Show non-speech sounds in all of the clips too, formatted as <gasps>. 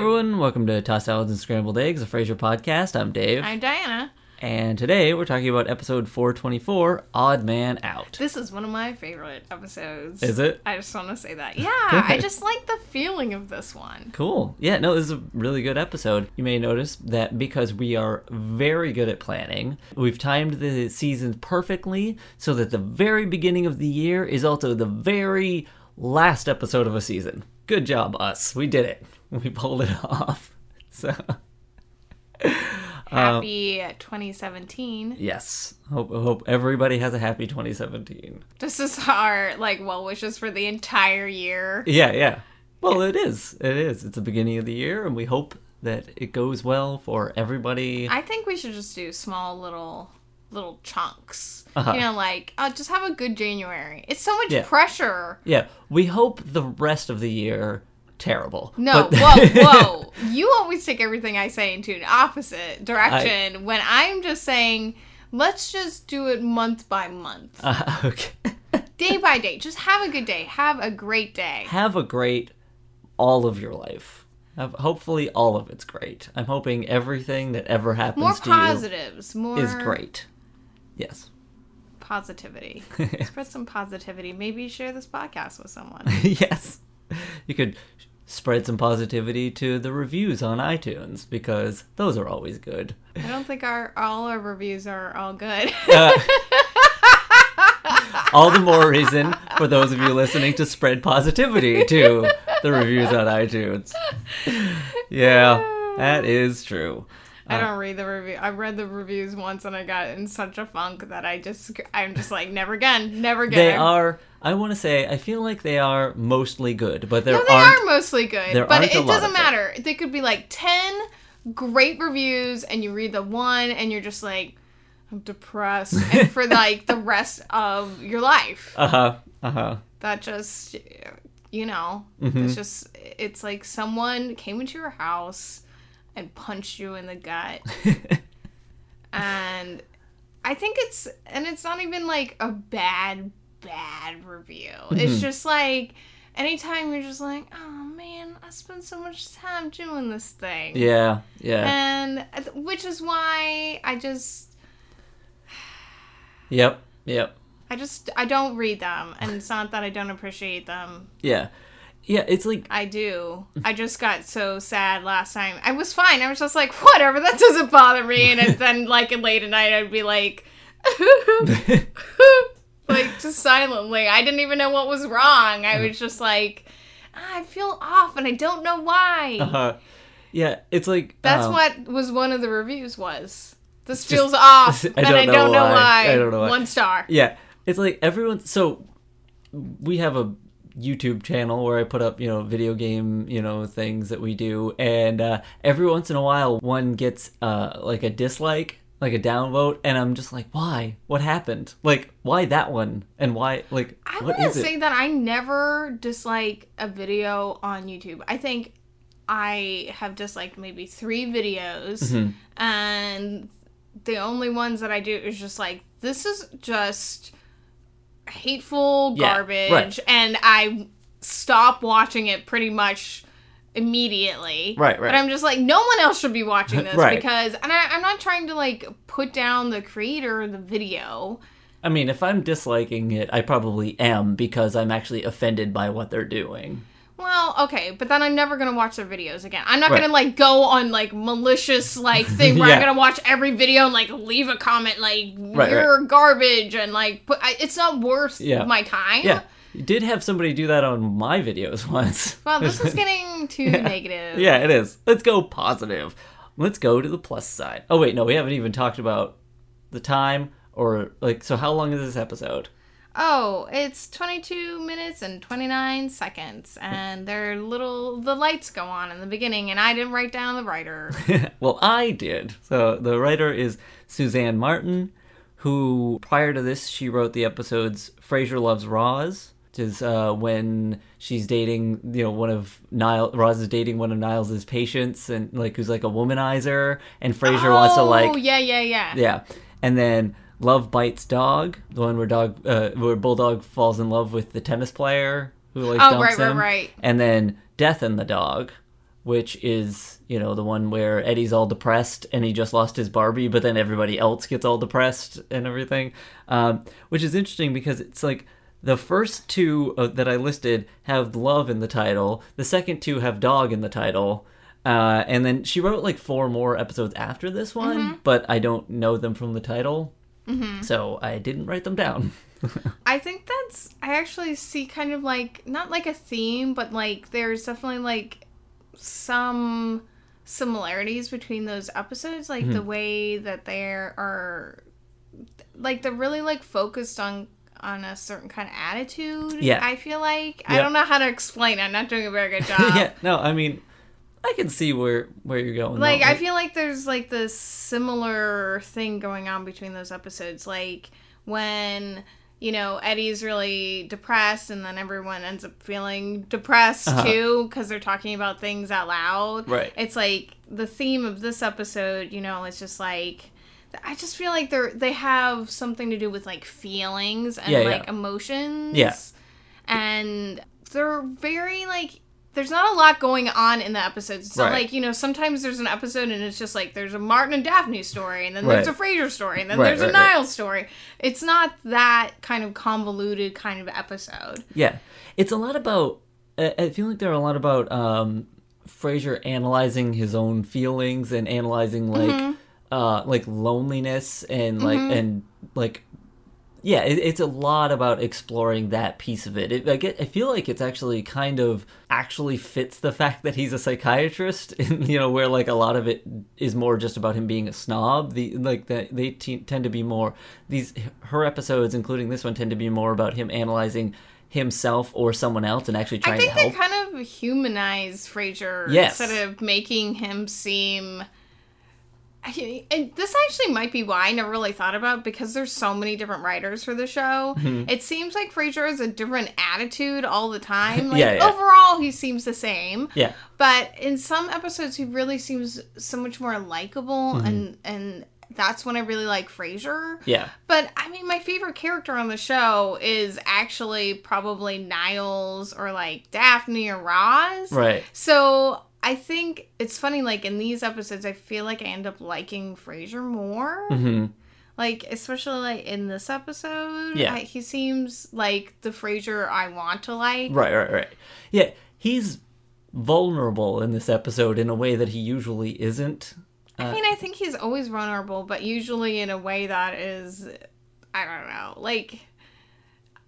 everyone, welcome to Tossed Salads and Scrambled Eggs, a Frasier podcast. I'm Dave, I'm Diana. and today we're talking about episode 424, Odd Man Out. This is one of my favorite episodes. Is it? I just want to say that. <laughs> Yeah, I just like the feeling of this one. Cool. Yeah, no, this is a really good episode. You may notice that because we are very good at planning, we've timed the seasons perfectly so that the very beginning of the year is also the very last episode of a season. Good job, us. We did it. <laughs> We pulled it off. <laughs> So, Um, Happy 2017. yes. Hope, hope everybody has a happy 2017. This is our like well wishes for the entire year. Yeah, yeah. Well, it is. It is. It's the beginning of the year, and we hope that it goes well for everybody. I think we should just do small little little chunks. Uh-huh. You know, like uh, just have a good January. It's so much Yeah. pressure. Yeah, we hope the rest of the year terrible. No, But- whoa, <laughs> whoa. You always take everything I say into an opposite direction when I'm just saying, let's just do it month by month, Uh, <laughs> okay. day by day. Just have a good day. Have a great day. Have a great all of your life. Have, hopefully, all of it's great. I'm hoping everything that ever happens More to positives, more you is great. Yes. positivity. <laughs> Spread some positivity. Maybe share this podcast with someone. yes. You could spread some positivity to the reviews on iTunes because those are always good. I don't think our all our reviews are all good. Uh, all the more <laughs> reason for those of you listening to spread positivity to the reviews on iTunes. Yeah, that is true. I don't read the review. I read the reviews once and I got in such a funk that I just I'm just like never again, never again. They are. I want to say. I feel like they are mostly good, but there No, they are mostly good, there but it, lot doesn't matter. They could be like ten great reviews, and you read the one, and you're just like, I'm depressed, and <laughs> for like the rest of your life, Uh huh. Uh huh. that just, you know, Mm-hmm. it's just, it's like someone came into your house and punched you in the gut, <laughs> and I think it's, and it's not even like a bad, bad review. Mm-hmm. It's just like anytime you're just like, oh man, I spent so much time doing this thing. Yeah. Yeah. And which is why I just, <sighs> Yep. Yep. I just, I don't read them. And it's not that I don't appreciate them. Yeah. Yeah. It's like I do. I just got so sad last time. I was fine. I was just like, whatever, that doesn't bother me. And then, like, late at night, I'd be like, <laughs> <laughs> <laughs> like, just silently. I didn't even know what was wrong. I was just like, "Ah, I feel off and I don't know why. Uh-huh. yeah. It's like That's um, what was one of the reviews was. This feels off, <laughs> I and I don't know why. why. I don't know why. One star. Yeah, it's like everyone. So we have a YouTube channel where I put up, you know, video game, you know, things that we do, and uh, every once in a while, one gets uh, like a dislike, like a downvote, and I'm just like, why? What happened? Like, why that one? And why? Like, I what want to it? say that I never dislike a video on YouTube. I think I have disliked maybe three videos, Mm-hmm. and the only ones that I do is just like this is just hateful Yeah, garbage, right. and I stop watching it pretty much immediately. Right, right. But I'm just like, no one else should be watching <laughs> this Right. because, and I, I'm not trying to like put down the creator of the video. I mean, if I'm disliking it, I probably am because I'm actually offended by what they're doing. Well, okay, but then I'm never gonna watch their videos again. I'm not Right. gonna like go on like malicious like <laughs> thing where Yeah. I'm gonna watch every video and like leave a comment like Right, you're garbage and like put. I, it's not worth Yeah. my time. Yeah, you did have somebody do that on my videos <laughs> once. Well, this is <laughs> getting too negative. Yeah, it is. Let's go positive. Let's go to the plus side. Oh wait, no, we haven't even talked about the time or like so how long is this episode? Oh, it's 22 minutes and 29 seconds, and they're little. The lights go on in the beginning, and I didn't write down the writer. <laughs> well, I did. So the writer is Suzanne Martin, who prior to this she wrote the episodes Frasier Loves Roz, is uh, when she's dating, you know, one of Niall Roz is dating one of Niles' patients and like who's like a womanizer and Frasier wants to like oh, yeah, yeah, yeah. Yeah, and then Love Bites Dog, the one where dog, uh, where Bulldog falls in love with the tennis player who like Oh, dumps right, right, right. And then Death and the Dog, which is you know the one where Eddie's all depressed and he just lost his Barbie, but then everybody else gets all depressed and everything, um, which is interesting because it's like the first two uh, that I listed have love in the title. The second two have dog in the title. Uh, and then she wrote like four more episodes after this one, but I don't know them from the title. So I didn't write them down. <laughs> I think that's I actually see kind of like not like a theme, but like there's definitely like some similarities between those episodes, like Mm-hmm. the way that they are like they're really like focused on on a certain kind of attitude. Yeah. I feel like I don't know how to explain. it. I'm not doing a very good <laughs> job. yeah, no, I mean, I can see where where you're going. Like I feel like there's like this similar thing going on between those episodes. Like when you know Eddie's really depressed, and then everyone ends up feeling depressed Uh-huh. too because they're talking about things out loud. Right. It's like the theme of this episode. You know, it's just like. I just feel like they're they have something to do with like feelings and Yeah, yeah. like emotions. Yeah. Yes. And they're very like there's not a lot going on in the episodes. Not Right. like, you know, sometimes there's an episode and it's just like there's a Martin and Daphne story and then there's a Right. Frasier story and then Right, there's a right, right. Niles story. It's not that kind of convoluted kind of episode. Yeah, it's a lot about. I feel like there are a lot about um, Frasier analyzing his own feelings and analyzing like Mm-hmm. Uh, like loneliness and like and like yeah, it, it's a lot about exploring that piece of it. it I get, I feel like it's actually kind of actually fits the <laughs> fact that he's a psychiatrist, <laughs> and you know where like a lot of it is more just about him being a snob. The like that they te- tend to be more these her episodes, including this one, tend to be more about him analyzing himself or someone else and actually I trying think to they help. kind of humanize Frasier Yes. instead of making him seem. And this actually might be why I never really thought about because there's so many different writers for the show. Mm-hmm. It seems like Frasier has a different attitude all the time. <laughs> Like Yeah, yeah. overall, he seems the same. yeah, But in some episodes, he really seems so much more likable, Mm-hmm. and and that's when I really like Frasier. yeah, But I mean, my favorite character on the show is actually probably Niles or like Daphne or Roz. right. So I think it's funny. Like in these episodes, I feel like I end up liking Frasier more. hmm Like especially like in this episode, Yeah. I, he seems like the Frasier I want to like. Right, right, right. Yeah, he's vulnerable in this episode in a way that he usually isn't. I mean, I think he's always vulnerable, but usually in a way that is, I don't know, like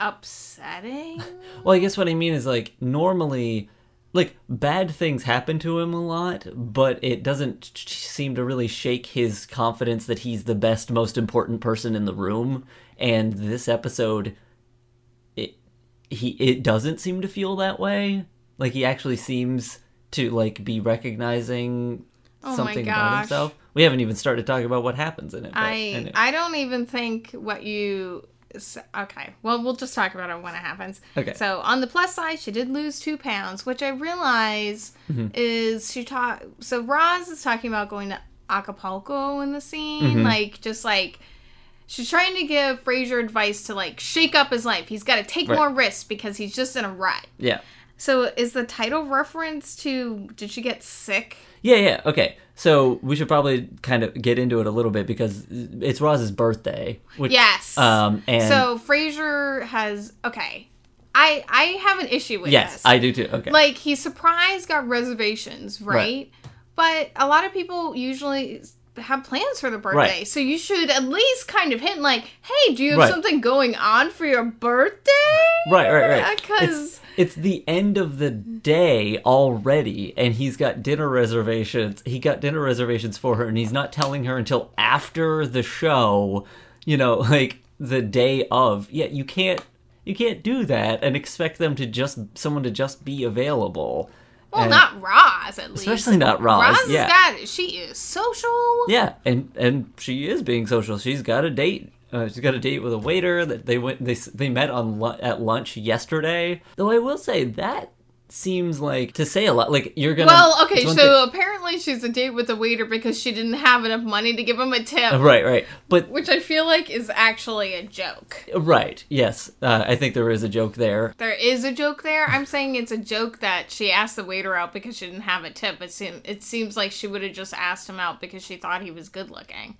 upsetting. Well, I guess what I mean is like normally, like bad things happen to him a lot, but it doesn't seem to really shake his confidence that he's the best, most important person in the room. And this episode, it he it doesn't seem to feel that way. Like he actually seems to like be recognizing Oh something about himself. We haven't even started talking about what happens in it. but I anyway. I don't even think what you. S- Okay, well we'll just talk about it when it happens. Okay. So on the plus side, she did lose two pounds, which I realize Mm-hmm. is she taught. So Roz is talking about going to Acapulco in the scene, Mm-hmm. like just like. She's trying to give Frasier advice to like shake up his life. He's got to take Right. more risks because he's just in a rut. yeah. So is the title reference to did she get sick? Yeah, yeah, okay. So we should probably kind of get into it a little bit because it's Roz's birthday. Which, Yes. Um, and so Frasier has okay. I I have an issue with yes, this. I do too. Okay. like he surprised, got reservations, right? Right. But a lot of people usually have plans for the birthday, Right. so you should at least kind of hint like, "Hey, do you have Right. something going on for your birthday?" right, right, right. Because It's, the end of the day already, and he's got dinner reservations. He got dinner reservations for her, and he's not telling her until after the show. You know, <laughs> like the day of. Yeah, you can't. You can't do that and expect them to just someone to just be available. well, And- not Roz at least. especially not Roz. Roz yeah. got she is social. Yeah, and and she is being social. She's got a date. Uh, she's got a date with a waiter that they went. They they met on at lunch yesterday. Though I will say that seems like to say a lot. Like you're gonna. Well, okay, so apparently she's a date with a waiter because she didn't have enough money to give him a tip. right, right, but Which I feel like is actually a joke. right, yes, uh, I think there is a joke there. There is a joke there. I'm saying it's a joke that she asked the waiter out because she didn't have a tip. It, seem, it seems like she would have just asked him out because she thought he was good looking.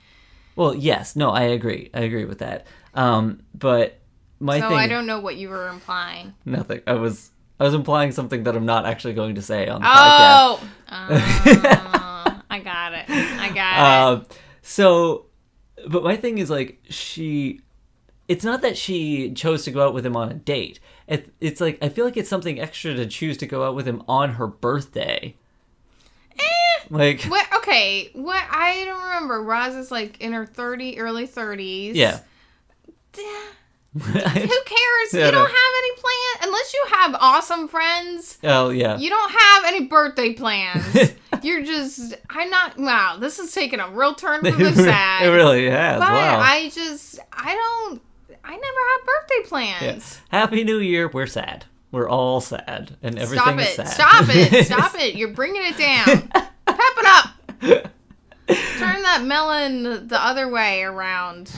Well, yes, no, I agree, I agree with that. Um, but my So thing, I don't know what you were implying. nothing. I was, I was implying something that I'm not actually going to say on the podcast. <laughs> Oh, I got it. I got it. Um, so, but my thing is like she. It's not that she chose to go out with him on a date. It, it's like I feel like it's something extra to choose to go out with him on her birthday. Eh. Like, What? Okay. What? I don't remember. Roz is like in her thirty, early thirties. yeah. Who <laughs> cares? Yeah, you don't no. have any plans unless you have awesome friends. oh yeah. You don't have any birthday plans. <laughs> You're just. I'm not. Wow. This is taking a real turn for <laughs> the sad. it really has. But wow. I just. I don't. I never have birthday plans. Yeah. Happy New Year. We're sad. We're all sad, and everything Stop is it. sad. Stop it. <laughs> Stop it. You're bringing it down. Pep it up. <laughs> Turn that melon the other way around.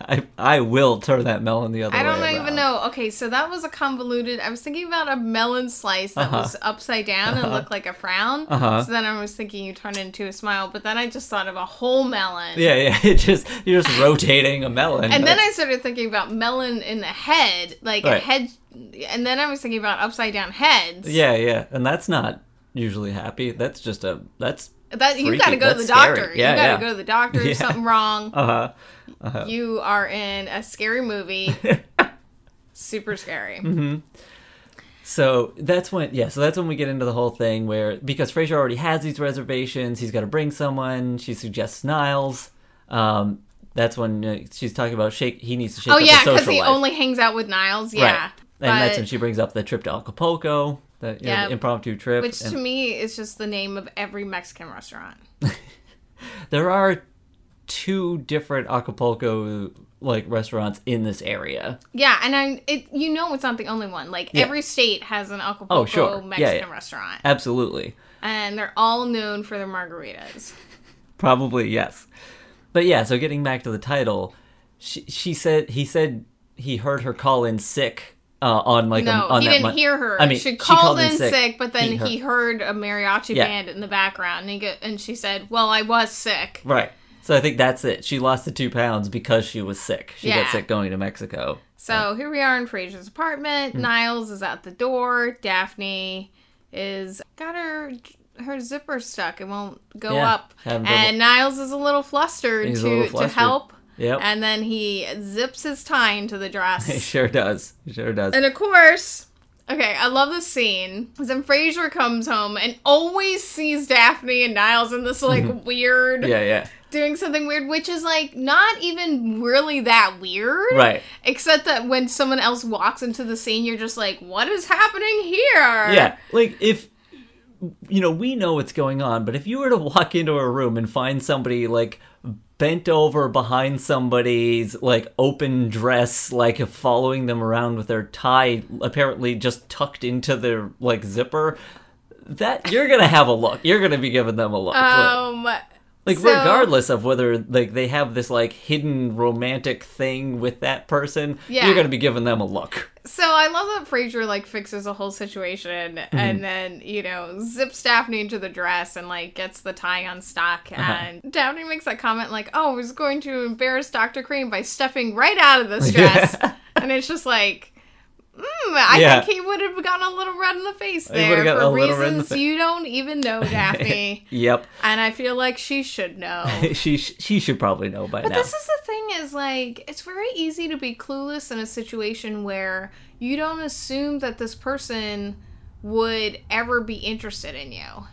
I I will turn that melon the other I way. I don't around. even know. Okay, so that was a convoluted. I was thinking about a melon slice that Uh-huh. was upside down and looked like a frown. Uh-huh. So then I was thinking you turn it into a smile, but then I just thought of a whole melon. Yeah, yeah. <laughs> It just you're just rotating a melon. And then I started thinking about melon in the head, like a Right. head. And then I was thinking about upside down heads. Yeah, yeah, and that's not usually happy. That's just a that's That you got to go to the doctor. Yeah, you got to yeah. go to the doctor. <laughs> Yeah. Something wrong. uh huh. You are in a scary movie. <laughs> Super scary. Mm-hmm. So that's when yeah, so that's when we get into the whole thing where because Frasier already has these reservations, he's got to bring someone. She suggests Niles. Um, that's when uh, she's talking about shake. He needs to shake Oh yeah, because he life. only hangs out with Niles. Yeah, right. And that's when she brings up the trip to Acapulco, the you know, the impromptu trip. which and to me is just the name of every Mexican restaurant. <laughs> there are two different Acapulco like restaurants in this area. Yeah, and I, it, you know, it's not the only one. Like Yeah. every state has an Acapulco Oh, sure. Mexican yeah. restaurant, Absolutely. and they're all known for their margaritas. <laughs> Probably yes. But yeah, so getting back to the title, she she said he said he heard her call in sick uh, on like no, a, on he didn't hear her. I mean, she called, in sick, but then He he heard- heard, a mariachi Yeah. band in the background, and go, and she said, "Well, I was sick." Right. So I think that's it. She lost the two pounds because she was sick. She Yeah. got sick going to Mexico. So here we are in Frasier's apartment. Hmm. Niles is at the door. Daphne is got her her zipper stuck. It won't go Yeah, up. And Niles is a little flustered He's to little to help. Yep. And then he zips his tie into the dress. <laughs> He sure does. He sure does. and of course, okay, I love this scene. 'cause Then Frasier comes home and always sees Daphne and Niles in this like <laughs> weird yeah, yeah. doing something weird, which is like not even really that weird. Right. Except that when someone else walks into the scene, you're just like, what is happening here? Yeah. Like if you know, we know what's going on, but if you were to walk into a room and find somebody like bent over behind somebody's like open dress, like following them around with their tie apparently just tucked into their like zipper, that you're gonna have a look. You're gonna be giving them a look. Um, like so- regardless of whether like they have this like hidden romantic thing with that person, Yeah. you're gonna be giving them a look. so I love that Frasier like fixes a whole situation Mm-hmm. and then, you know, zips Daphne into the dress and like gets the tie unstuck. Uh-huh. And Daphne makes that comment like, oh, I was going to embarrass Dr. Crane by stepping right out of this dress. Yeah. <laughs> and it's just like, mm, I Yeah. think he would have gotten a little red in the face there for a little red in the reasons you don't even know, <laughs> Daphne. Yep. and I feel like she should know. <laughs> she she should probably know by But now. But this is the thing is like it's very easy to be clueless in a situation where you don't assume that this person would ever be interested in you.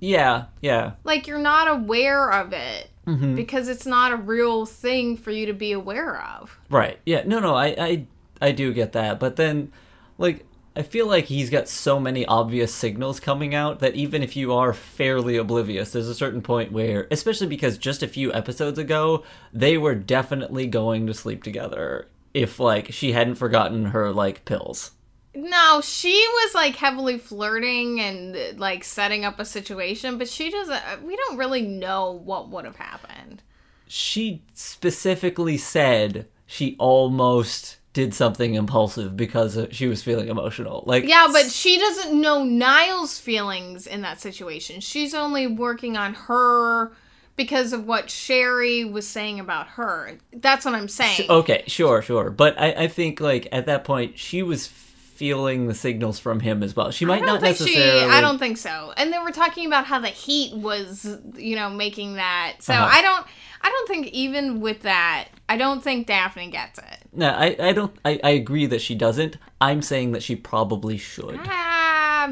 Yeah, yeah. Like you're not aware of it Mm-hmm. because it's not a real thing for you to be aware of. Right. Yeah. No, no, I, I, I do get that. But then, like, I feel like he's got so many obvious signals coming out that even if you are fairly oblivious, there's a certain point where, especially because just a few episodes ago, they were definitely going to sleep together if, like, she hadn't forgotten her, like, pills. No, she was like heavily flirting and like setting up a situation, but she doesn't. Uh, we don't really know what would have happened. She specifically said she almost did something impulsive because she was feeling emotional. Like Yeah, but she doesn't know Niles' feelings in that situation. She's only working on her because of what Sherry was saying about her. That's what I'm saying. Okay, sure, sure. But I, I think like at that point she was feeling the signals from him as well. She might don't necessarily. she. I don't think so. And they were talking about how the heat was, you know, making that. So Uh-huh. I don't. I don't think even with that, I don't think Daphne gets it. No, I, I don't. I, I agree that she doesn't. I'm saying that she probably should. Ah,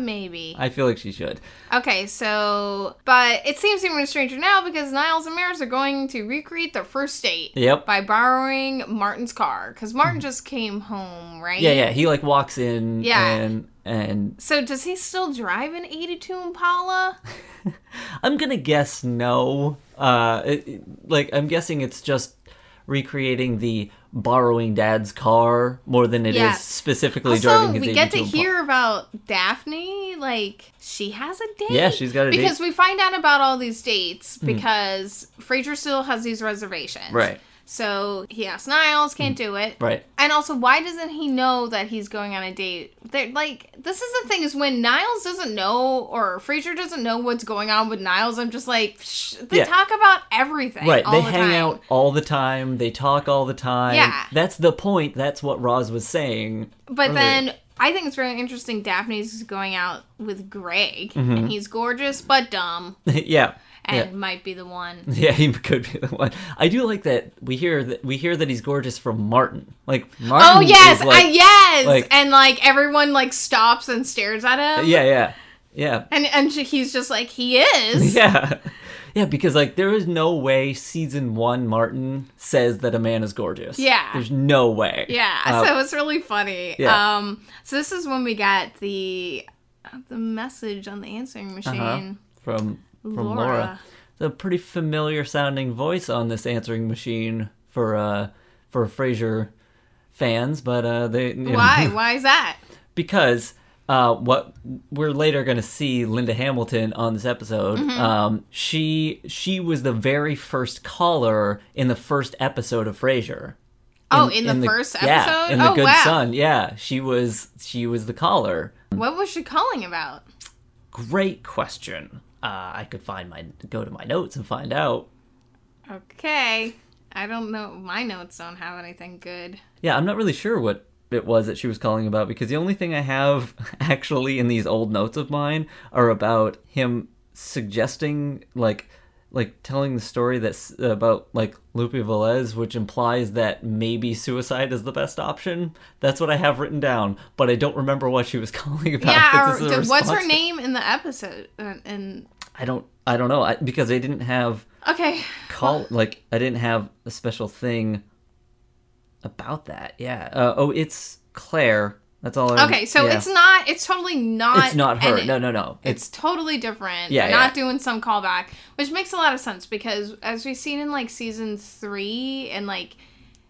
maybe. I feel like she should. Okay, so but it seems even stranger now because Niles and Maris are going to recreate their first date. Yep. By borrowing Martin's car because Martin just came home, right? Yeah, yeah. He like walks in. Yeah. And and So does he still drive an '82 Impala? <laughs> I'm gonna guess no. Uh, it, it- like I'm guessing it's just recreating the borrowing dad's car more than it is Yes. specifically driving Also, his we get to 82 Impala. hear about Daphne. Like she has a date. Yeah, she's got a date. because we find out about all these dates hmm. because Frasier still has these reservations. Right. So he asks Niles, can't do it. Right. And also, why doesn't he know that he's going on a date? They're like, this is the thing is when Niles doesn't know or Frasier doesn't know what's going on with Niles. I'm just like, they Yeah. talk about everything. Right, all they the hang time. out all the time. They talk all the time. Yeah. that's the point. That's what Roz was saying. But earlier. then I think it's very interesting. Daphne's going out with Greg, Mm-hmm. and he's gorgeous but dumb, <laughs> yeah, and yeah. might be the one. <laughs> Yeah, he could be the one. I do like that we hear that we hear that he's gorgeous from Martin. Like Martin. Oh yes, like, I, yes, like- and like everyone like stops and stares at him. yeah, yeah, yeah, and and he's just like he is. <laughs> yeah, yeah. Because like there is no way season one Martin says that a man is gorgeous. Yeah. there's no way. Yeah, Uh, so it's really funny. yeah. Um, so this is when we got the uh, the message on the answering machine. uh-huh, from from Laura. Laura. It's a pretty familiar sounding voice on this answering machine for uh for Frasier fans, but uh they you know, Why? <laughs> Why is that? because uh, what we're later going to see Linda Hamilton on this episode. Mm-hmm. Um, she she was the very first caller in the first episode of Frasier. Oh, in the first Yeah, episode? in the Oh, Good wow. Son. Yeah, she was she was the caller. What was she calling about? Great question. Uh, I could find my go to my notes and find out. Okay, I don't know. My notes don't have anything good. Yeah, I'm not really sure what it was that she was calling about because the only thing I have <laughs> actually in these old notes of mine are about him suggesting like like telling the story that's about like Lupe Velez, which implies that maybe suicide is the best option. That's what I have written down, but I don't remember what she was <laughs> calling about. yeah, This is or, what's her name in the episode? Uh, and I don't. I don't know I, because they didn't have okay, call like I didn't have a special thing about that. Yeah. Uh, oh, it's Claire. That's all. I okay. So yeah. it's not. It's totally not. It's not her. No, no, no. It's It's totally different. Yeah, They're not doing some callback, which makes a lot of sense because as we've seen in like season three and like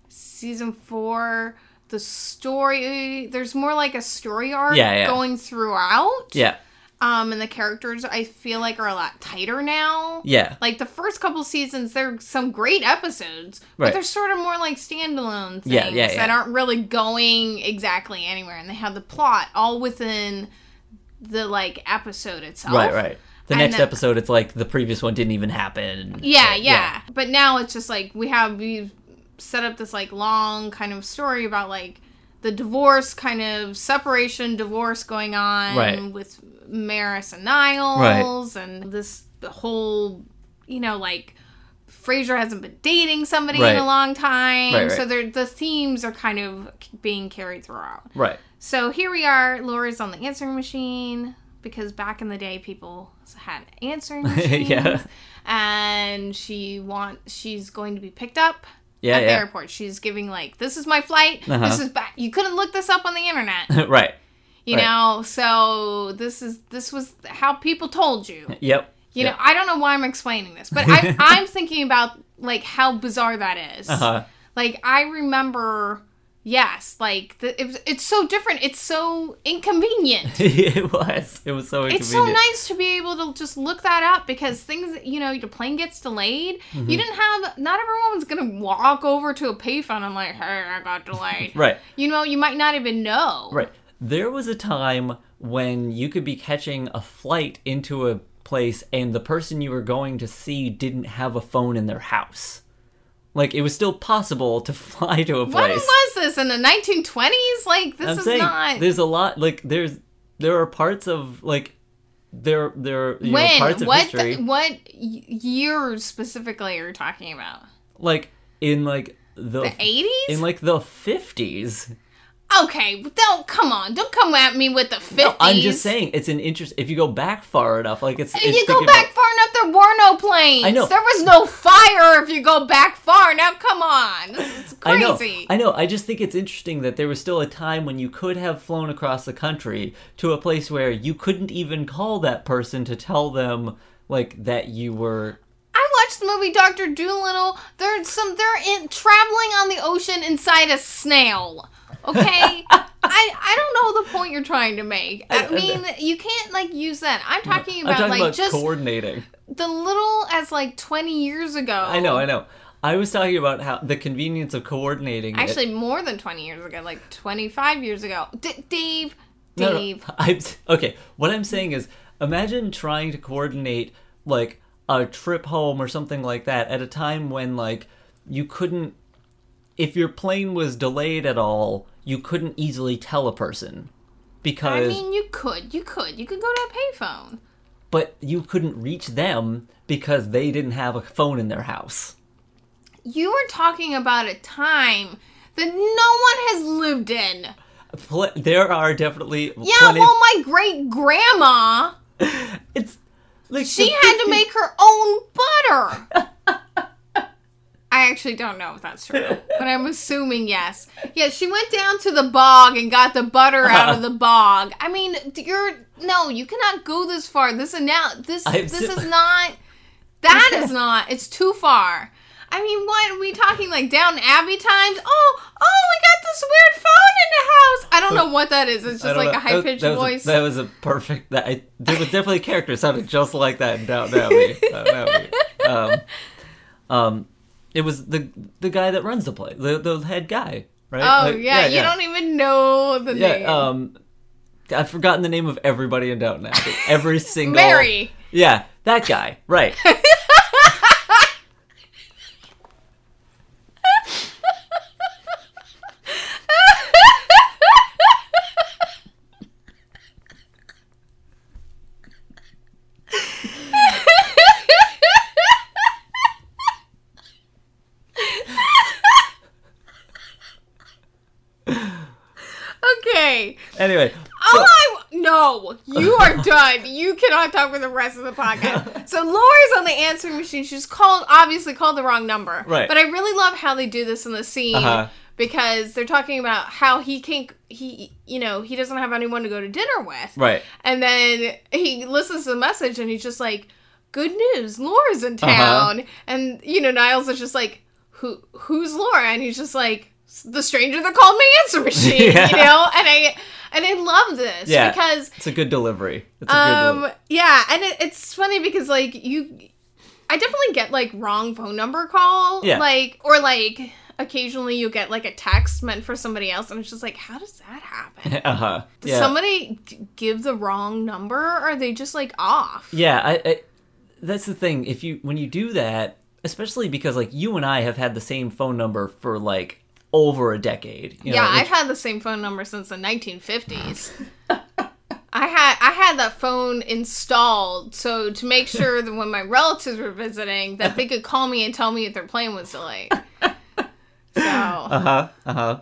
season four, the story there's more like a story arc Yeah, yeah. going throughout. yeah, Um, and the characters I feel like are a lot tighter now. yeah, Like the first couple seasons, there's some great episodes, but Right. they're sort of more like standalone things Yeah, yeah, that aren't really going exactly anywhere, and they have the plot all within the like episode itself. right, right. The And next then- episode, it's like the previous one didn't even happen. Yeah, So, yeah, But now it's just like we have we've set up this like long kind of story about like the divorce kind of separation divorce going on Right. with Maris and Niles and this whole you know like Frasier hasn't been dating somebody in a long time. Right, right. So the themes are kind of being carried throughout. Right. So here we are. Laura's on the answering machine because back in the day, people had answering <laughs> machines. Yeah. And she want she's going to be picked up Yeah, at the airport. She's giving like, "This is my flight. Uh-huh. This is back. You couldn't look this up on the internet, <laughs> right. you Right. know. So this is this was how people told you. <laughs> Yep. You Yep. know, I don't know why I'm explaining this, but <laughs> I, I'm thinking about like how bizarre that is. Uh huh. Like I remember yes, like the, it, was- it's so different. It's so inconvenient. <laughs> it was. It was so inconvenient. It's so nice to be able to just look that up because things, you know, your plane gets delayed. Mm-hmm. You didn't have, not everyone's gonna walk over to a payphone and like, hey, I got delayed. <laughs> Right. You know, you might not even know. Right. There was a time when you could be catching a flight into a place and the person you were going to see didn't have a phone in their house. Like it was still possible to <laughs> fly to a place. When was this in the 1920s? Like, this I'm is saying not. there's a lot like there's there are parts of like there there you know, when? parts of what? history what y- years specifically are you talking about? like in like the, The 80s? in like the 50s. Okay, don't come on. Don't come at me with the 50s. No, I'm just saying it's an interest if you go back far enough like it's, If it's you go back about- far enough, there were no planes. I know. There was no fire if you go back far. Now, come on. This is <laughs> I know, crazy. I know. I just think it's interesting that there was still a time when you could have flown across the country to a place where you couldn't even call that person to tell them like that you were. I watched the movie Doctor Dolittle. They're some. They're in, traveling on the ocean inside a snail. Okay, <laughs> I I don't know the point you're trying to make. I, I- I- mean, you can't like use that. I'm talking I'm about talking like about just coordinating. the little as like 20 years ago. I know, I know. I was talking about how the convenience of coordinating. it- Actually, more than 20 years ago, like 25 years ago. D- Dave, No, no, Dave. <laughs> I'm okay. What I'm saying is, imagine trying to coordinate like a trip home or something like that at a time when like you couldn't, if your plane was delayed at all, you couldn't easily tell a person because, I mean, you could, you could, you could go to a payphone. but you couldn't reach them because they didn't have a phone in their house. You were talking about a time that no one has lived in. Pl- there are definitely Yeah, plenty. well, my great grandma, <laughs> it's like she had to make her own butter. <laughs> I actually don't know if that's true, but I'm assuming yes. Yeah, she went down to the bog and got the butter out of the <laughs> bog. I mean, you're no, you cannot go this far. This is now this I'm this so- is not that is <laughs> not. It's too far. I mean, what are we talking like down Abbey times? Oh, oh, we got this weird phone in the house. I don't know what that is. It's just like know. a high pitched voice. That was a perfect. That I, there was definitely a character sounded just like that in Down Abbey. <laughs> Downton Abbey. Um, um, it was the the guy that runs the place, the the head guy, right? Oh Like, yeah, you don't even know the Yeah. name. Um, I've forgotten the name of everybody in Downton Abbey. Every <laughs> single Mary. Yeah, that guy. Right. <laughs> okay. Anyway. All so- I no, you are <laughs> done. You cannot talk for the rest of the podcast. <laughs> So Laura's on the answering machine. She's called obviously called the wrong number. Right. But I really love how they do this in the scene Uh-huh. because they're talking about how he can't he you know he doesn't have anyone to go to dinner with. Right. And then he listens to the message and he's just like, "Good news, Laura's in Uh-huh. town." And you know Niles is just like, "Who who's Laura?" And he's just like, "The stranger that called my answer machine." <laughs> Yeah. You know, and I and I love this Yeah. because It's a good delivery. It's a good um delivery. yeah, and it, it's funny because like you, I definitely get like wrong phone number call, Yeah. like or like occasionally you get like a text meant for somebody else, and it's just like, how does that happen? <laughs> Uh huh. Did Yeah. somebody g- give the wrong number, or are they just like off? Yeah, I, I that's the thing. If you when you do that, especially because like you and I have had the same phone number for like over a decade. You yeah, know, I've had the same phone number since the 1950s. <laughs> I had I had that phone installed so to make sure that when my relatives were visiting that they could call me and tell me if their plane was delayed. <laughs> So Uh huh. Uh huh.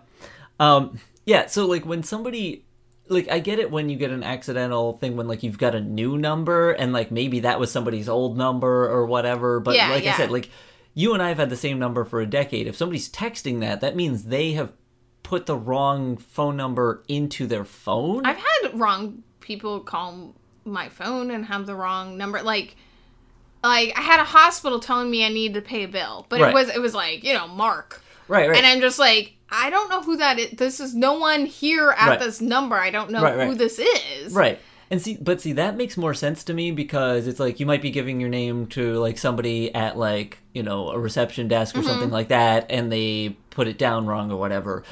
Um. Yeah. So like when somebody. Like I get it when you get an accidental thing when like you've got a new number and like maybe that was somebody's old number or whatever but Yeah, like I said like you and I have had the same number for a decade if somebody's texting that that means they have put the wrong phone number into their phone I've had wrong people call my phone and have the wrong number. Like, like I had a hospital telling me I needed to pay a bill, but Right. it was it was like you know Mark, right right and I'm just like I don't know who that is. This is no one here at Right. this number. I don't know Right, who this is. Right. And see, but see, that makes more sense to me because it's like you might be giving your name to like somebody at like, you know, a reception desk or Mm-hmm. something like that and they put it down wrong or whatever.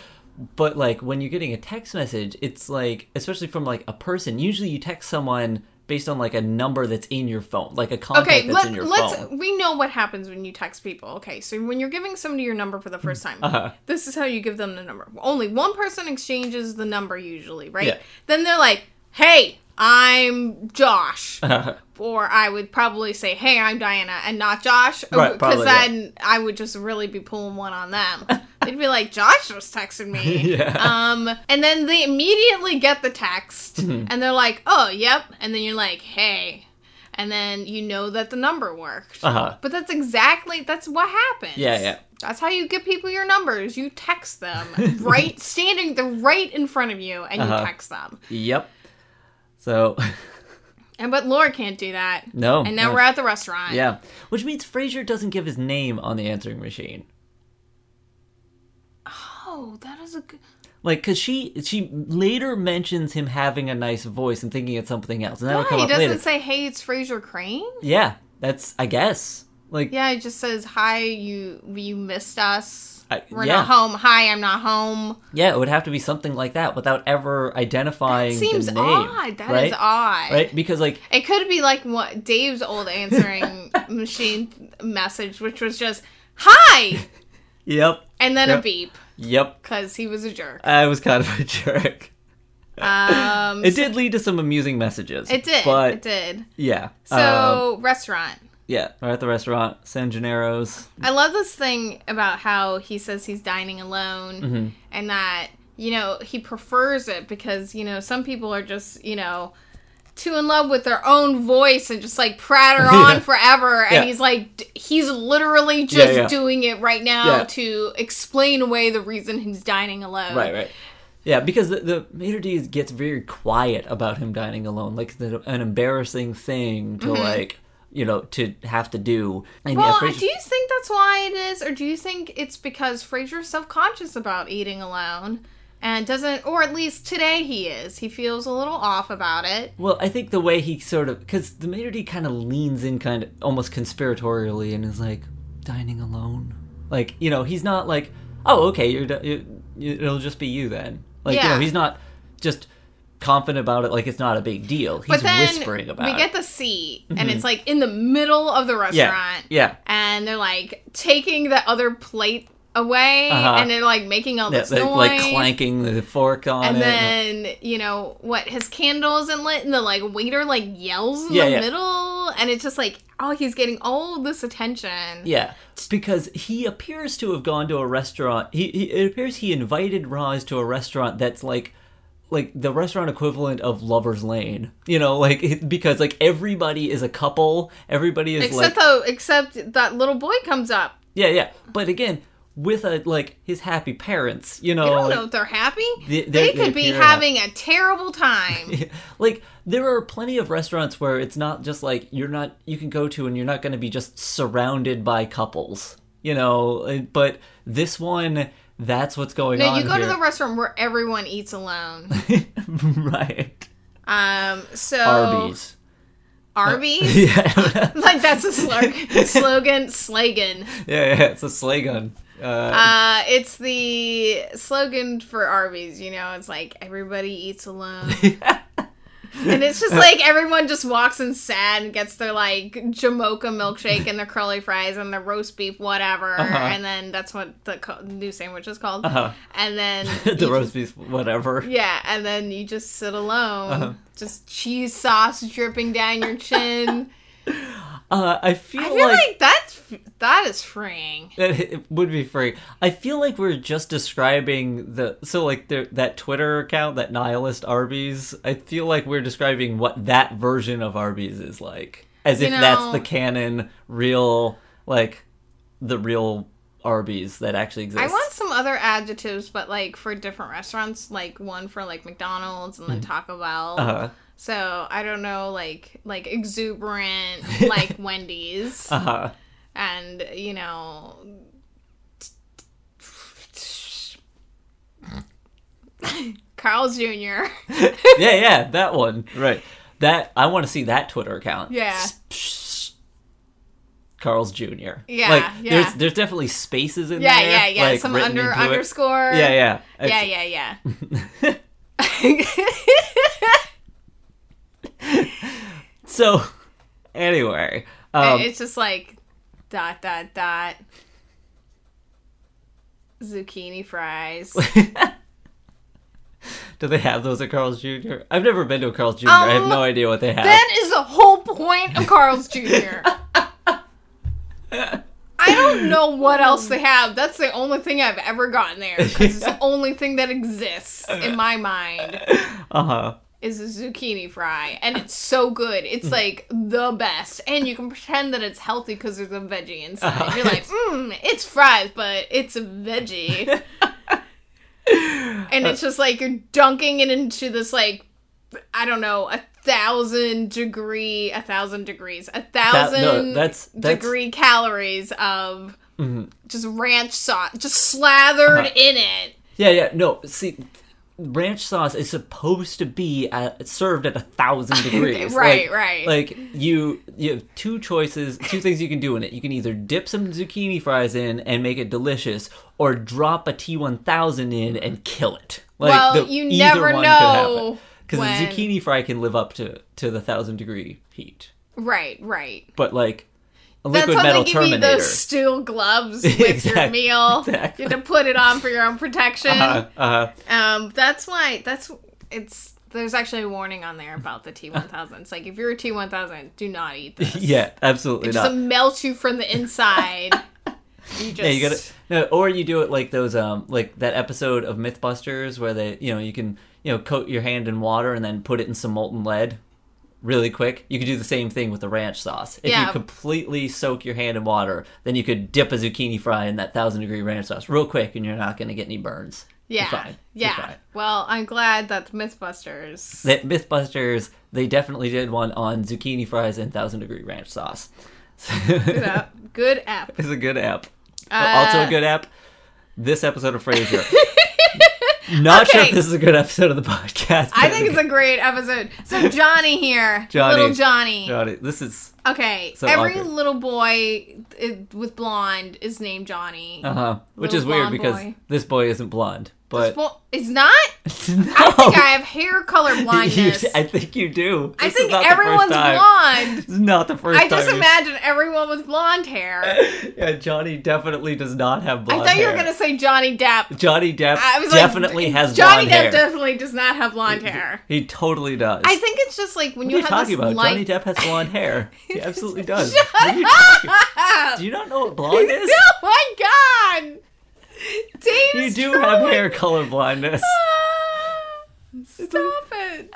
But like when you're getting a text message, it's like, especially from like a person, usually you text someone based on like a number that's in your phone, like a contact Okay, that's let, in your let's. phone. We know what happens when you text people. Okay, so when you're giving somebody your number for the first time, Uh-huh. this is how you give them the number. Only one person exchanges the number usually, right? Yeah. Then they're like, "Hey, I'm Josh," <laughs> Uh-huh. or I would probably say, "Hey, I'm Diana," and not Josh, Right, because yeah. then I would just really be pulling one on them. <laughs> They'd be like, "Josh just texted me," <laughs> Yeah. um, and then they immediately get the text, Mm-hmm. and they're like, "Oh, yep," and then you're like, "Hey." And then you know that the number worked. Uh-huh. But that's exactly that's what happens. Yeah, yeah. That's how you give people your numbers. You text them right standing they're right in front of you and Uh-huh. you text them. Yep. So, <laughs> And but Laura can't do that. no. And now no. we're at the restaurant. Yeah. Which means Frasier doesn't give his name on the answering machine. Oh, that is a good Like, cause she she later mentions him having a nice voice and thinking it's something else, and that'll Yeah, come he up doesn't later. say, "Hey, it's Frasier Crane." yeah, that's I guess. Like, Yeah, he just says, "Hi, you you missed us. I- We're yeah. not home. Hi, I'm not home." yeah, it would have to be something like that without ever identifying Seems the name. odd. That is right? odd. Right? Because like, It could be like what Dave's old answering <laughs> machine message, which was just "Hi," <laughs> yep, and then a beep yep, because he was a jerk. I was kind of a <laughs> jerk. Um, It did lead to some amusing messages. It did. but it did. yeah. um, So restaurant. Yeah, we're at the restaurant, San Gennaro's. I love this thing about how he says he's dining alone Mm-hmm. and that, you know, he prefers it because, you know, some people are just, you know, too in love with their own voice and just like pratter <laughs> on Yeah. forever. And Yeah. he's like, d- he's literally just yeah. doing it right now Yeah. to explain away the reason he's dining alone. Right, right. Yeah, because the, the maître d' gets very quiet about him dining alone, like the, an embarrassing thing to like, you know, to have to do. And. Well, yeah, do you think that's why it is, or do you think it's because Frasier's self-conscious about eating alone and doesn't, or at least today he is. He feels a little off about it. well, I think the way he sort of, because the maître d' kind of leans in, kind of almost conspiratorially, and is like dining alone. Like, you know, he's not like, oh, okay, you're, di- you, you, it'll just be you then. Like, you know, he's not just confident about it, like it's not a big deal. He's But then whispering about we it. We get the seat, and it's like in the middle of the restaurant, yeah. yeah. and they're like taking the other plate away, Uh-huh. and they're like making all this like, noise. like clanking the fork on and it. then you know what his candle isn't lit and the like waiter like yells in Yeah, the yeah. middle and it's just like oh he's getting all this attention Yeah, because he appears to have gone to a restaurant. He, he it appears he invited Roz to a restaurant that's like like the restaurant equivalent of Lover's Lane. You know, like it, because like everybody is a couple. Everybody is except like though except that little boy comes up yeah, yeah. But again, with a like his happy parents. You know, I don't like, know if they're happy. They- They, they- they could be having a terrible time. <laughs> like there are plenty of restaurants where it's not just like you're not you can go to and you're not going to be just surrounded by couples you know but this one that's what's going no, on you go to the restaurant where everyone eats alone. <laughs> right Um, so arby's Arby's. <laughs> yeah <laughs> like that's a slogan. slogan. Slagan. yeah yeah it's a gun uh, Uh, it's the slogan for Arby's. You know, it's like everybody eats alone. And it's just like everyone just walks in sad and gets their like Jamocha milkshake and their curly fries and their roast beef, whatever. Uh-huh. And then that's what the co- new sandwich is called. Uh-huh. And then <laughs> the roast beef whatever yeah, and then you just sit alone, Uh-huh. just cheese sauce dripping down your chin. <laughs> uh, i feel, I feel like, like that's that is freeing. <laughs> it, would be free. I feel like we're just describing the so like the, that Twitter account, that nihilist Arby's. I feel like we're describing what that version of Arby's is like, as You if that's the canon, real like the real Arby's that actually exists. I want some other adjectives, but like for different restaurants, like one for like McDonald's and then Taco Bell. Uh-huh. So I don't know, like like exuberant, <laughs> like Wendy's, Uh-huh. and you know, Carl's Jr. <laughs> yeah, yeah, <laughs> that one. Right. That I want to see that Twitter account. Yeah. Carl's Jr. Yeah, like, yeah. There's there's definitely spaces in yeah, there. yeah, yeah. like, Some under into it. underscore. Yeah, yeah. Yeah, yeah, yeah. <laughs> So, anyway, um, it's just like dot dot dot zucchini fries. <laughs> do they have those at Carl's Jr.? I've never been to a Carl's Jr. I have Um, no idea what they have. that is the whole point of Carl's Jr. I don't know what else they have. That's the only thing I've ever gotten there. it's the <laughs> only thing that exists in my mind Uh huh. Is a zucchini fry, and <laughs> it's so good. It's like the best, and you can pretend that it's healthy because there's a veggie inside. Uh-huh. You're like, mmm, <laughs> it's fries, but it's a veggie, <laughs> and it's just like you're dunking it into this like, I don't know, a thousand degree, a thousand degrees, a thousand that's- that's- degree calories of Mhm. just ranch sauce, just slathered Uh-huh. in it. Yeah, yeah. No, see, ranch sauce is supposed to be at, served at a thousand <laughs> degrees. Right, Like- right. Like you, you have two choices, two things you can do in it. You can either dip some zucchini fries in and make it delicious, or drop a T1000 in and kill it. Like, Well, you never know because when- the zucchini fry can live up to to the thousand degree heat, Right, right. but like a That's liquid how metal they give you those steel gloves <laughs> with your meal. exactly. You have to put it on for your own protection. uh, uh, Um, that's why that's it's. There's actually a warning on there about the T1000. It's like if you're a T1000, do not eat this. <laughs> yeah, absolutely it not. just melts you from the inside. <laughs> you just Yeah, you gotta no, or you do it like those um like that episode of MythBusters where they you know you can you know coat your hand in water and then put it in some molten lead really quick. You could do the same thing with the ranch sauce. If Yeah. you completely soak your hand in water, then you could dip a zucchini fry in that thousand degree ranch sauce real quick, and you're not gonna get any burns. You're yeah, fine. You're yeah. fine. Well, I'm glad that the MythBusters. That MythBusters they definitely did one on zucchini fries and thousand degree ranch sauce. Good app. <laughs> Good app. It's a good app. Uh, also a good app. This episode of Frasier. <laughs> Not sure if this is a good episode of the podcast. I think it's a great episode. So <laughs> Johnny here, Johnny. little Johnny. Johnny, this is Okay, So every awkward. little boy with blonde is named Johnny. uh huh, which is weird because boy. this boy isn't blond, but Well, it's not. <laughs> no, I think I have hair color <laughs> You- blindness. I think you do. I This is think not the first everyone's blonde. Is not the first I just time. imagine everyone with blonde hair. <laughs> yeah, Johnny definitely does not have blonde. I thought you were gonna say Johnny Depp. Johnny Depp I was definitely like, has Johnny Depp hair. definitely does not have blonde hair. He totally does. I think it's just like when you have blonde hair. What you are you talking about? light. Johnny Depp has blonde hair. He absolutely does. Shut What are you talking- up! Do you not know what blonde is? Oh my god! <laughs> You do have hair color blindness. Stop it.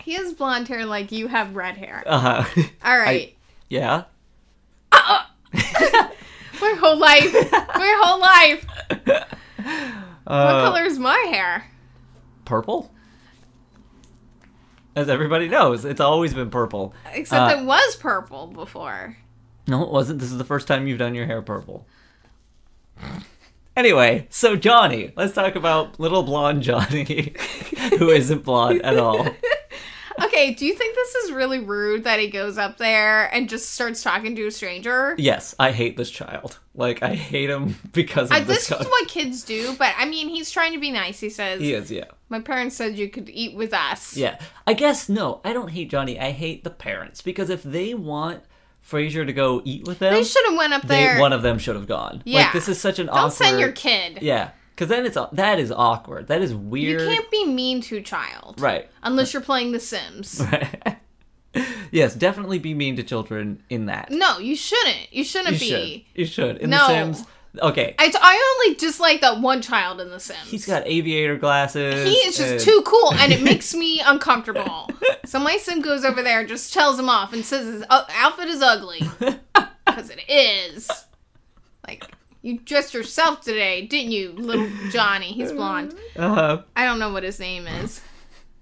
He has blonde hair like you have red hair. Uh huh. All right. Yeah. <laughs> my whole life. My whole life. What Uh, color is my hair? Purple. As everybody knows, it's always been purple. Except uh, it was purple before. No, it wasn't. This is the first time you've done your hair purple. Anyway, so Johnny, let's talk about little blonde Johnny, <laughs> who isn't blonde at all. <laughs> Okay, do you think this is really rude that he goes up there and just starts talking to a stranger? Yes, I hate this child. Like, I hate him <laughs> because of I, this. this is what kids do, but I mean, he's trying to be nice. He says, He is, yeah. My parents said you could eat with us. Yeah. I guess no, I don't hate Johnny. I hate the parents because if they want Frasier to go eat with them, They should have went up they- there. one of them should have gone. Yeah. Like this is such an Don't awkward. send your kid. Yeah, because then it's that is awkward. That is weird. You can't be mean to a child. Right. Unless you're playing The Sims. <laughs> yes, definitely be mean to children in that. No, you shouldn't. You shouldn't you be. should. You should. In No. The Sims. Okay. I, I only dislike that one child in The Sims. He's got aviator glasses. He is just and- too cool, and it <laughs> makes me uncomfortable. So my sim goes over there, and just tells him off, and says his uh, outfit is ugly <laughs> because it is. Like you dressed yourself today, didn't you, little Johnny? He's blonde. Uh-huh. I don't know what his name is.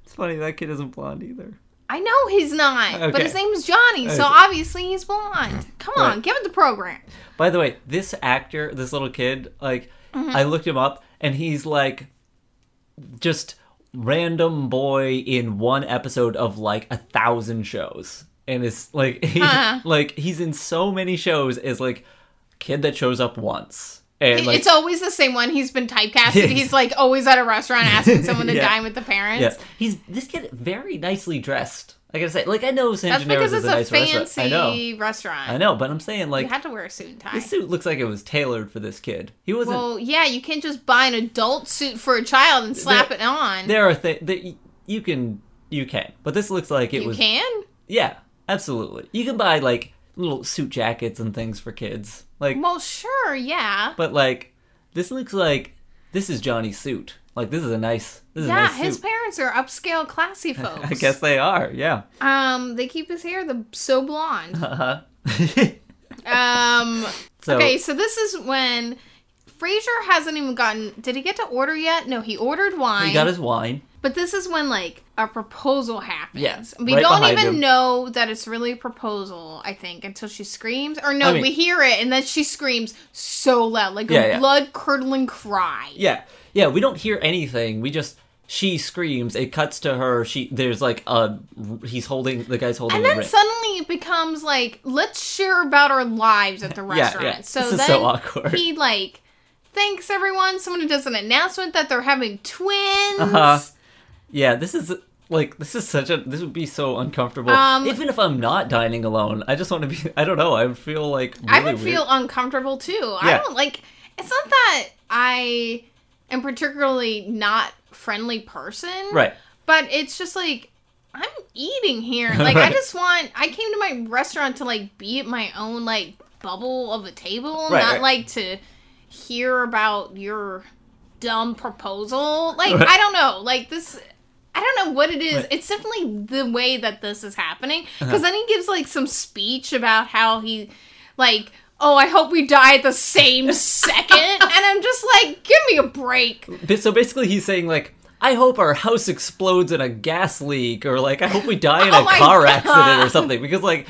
It's funny that kid isn't blonde either. I know he's not, but his name is Johnny, so obviously he's blonde. Come on, Right. give it the program. By the way, this actor, this little kid, like Mm-hmm. I looked him up and he's like just random boy in one episode of like a thousand shows. And it's like <laughs> he, Uh-huh. like he's in so many shows as like kid that shows up once. And like it's always the same one. He's been typecasted. <laughs> He's like always at a restaurant asking someone to <laughs> Yeah. dine with the parents. yeah, he's this kid very nicely dressed. I gotta say, like I know San That's Gennaro's because is it's a nice restaurant. fancy I know, restaurant. I know, but I'm saying like You had to wear a suit and tie. this suit looks like it was tailored for this kid. He wasn't. Well, yeah, you can't just buy an adult suit for a child and slap There- it on. there are things that you can you can, but this looks like it you was. can? Yeah, absolutely. You can buy like little suit jackets and things for kids, like, Well, sure, yeah. but like this looks like this is Johnny's suit. Like this is a nice. This is Yeah, a nice his parents are upscale, classy <laughs> folks. I guess they are. Yeah. Um, they keep his hair the so blonde. <laughs> Uh-huh. <laughs> Um, so okay, so this is when Frasier hasn't even gotten. Did he get to order yet? No, he ordered wine. he got his wine. But this is when like a proposal happens. Yes, we right don't even him. know that it's really a proposal. I think until she screams, or no, I mean- we hear it and then she screams so loud, like Yeah, a yeah. blood curdling cry. Yeah, yeah. We don't hear anything. We just she screams. It cuts to her. She there's like a he's holding the guy's holding And then ring. suddenly it becomes like, let's share about our lives at the <laughs> Yeah, restaurant. yeah. So This is then so awkward. he like thanks everyone. Someone does an announcement that they're having twins. Uh-huh. yeah, this is like this is such a this would be so uncomfortable. Um, Even if I'm not dining alone, I just want to be. <laughs> I don't know. I would feel like really I would weird. feel uncomfortable too. I Yeah. don't like. It's not that I am particularly not friendly person, right. But it's just like I'm eating here. <laughs> Like I just want. I came to my restaurant to like be at my own like bubble of a table, Right, not right. like to hear about your dumb proposal. Like I don't know. Like this. I don't know what it is. Right. Uh-huh. It's definitely the way that this is happening. Because then he gives like some speech about how he, like, oh, I hope we die at the same <laughs> second. And I'm just like, give me a break. So basically, he's saying like. I hope our house explodes in a gas leak, or like I hope we die in <laughs> Oh a car accident or something. Because like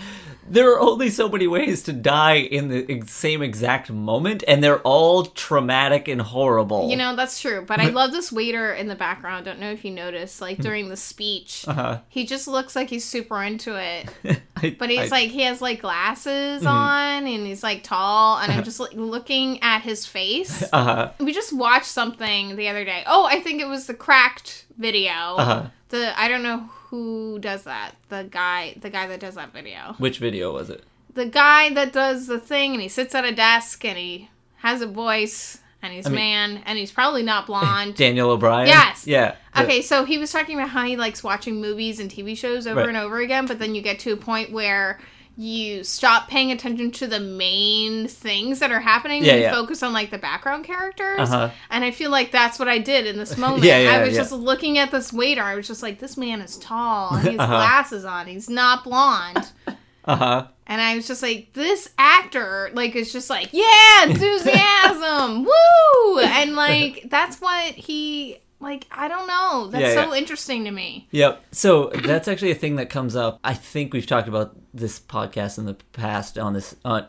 there are only so many ways to die in the same exact moment, and they're all traumatic and horrible. You know, that's true. But I love this waiter in the background. Don't know if you noticed, like during the speech, Uh-huh. he just looks like he's super into it. <laughs> I- But he's I- Mm-hmm. like, he has like glasses on and he's like tall. And I'm just like looking at his face. <laughs> uh-huh. We just watched something the other day. Oh, I think it was the cracked video. Uh-huh. The I don't know who does that. The guy, the guy that does that video. Which video was it? The guy that does the thing and he sits at a desk and he has a voice and he's I mean- man and he's probably not <laughs> blonde. Daniel O'Brien. Yes. Yeah. Okay, so he was talking about how he likes watching movies and TV shows over Right. and over again, but then you get to a point where you stop paying attention to the main things that are happening Yeah, and you yeah. focus on like the background characters. Uh-huh. And I feel like that's what I did in this <laughs> moment. Yeah, yeah, I was yeah. just looking at this waiter. I was just like, this man is tall. and <laughs> He has Uh-huh. glasses on. He's not blonde. <laughs> Uh-huh. And I was just like, this actor, like, is just like, yeah, enthusiasm, woo! And like, that's what he, like, I don't know. That's Yeah, so interesting to me. Yep. So that's actually a thing that comes up. I think we've talked about this podcast in the past on this uh,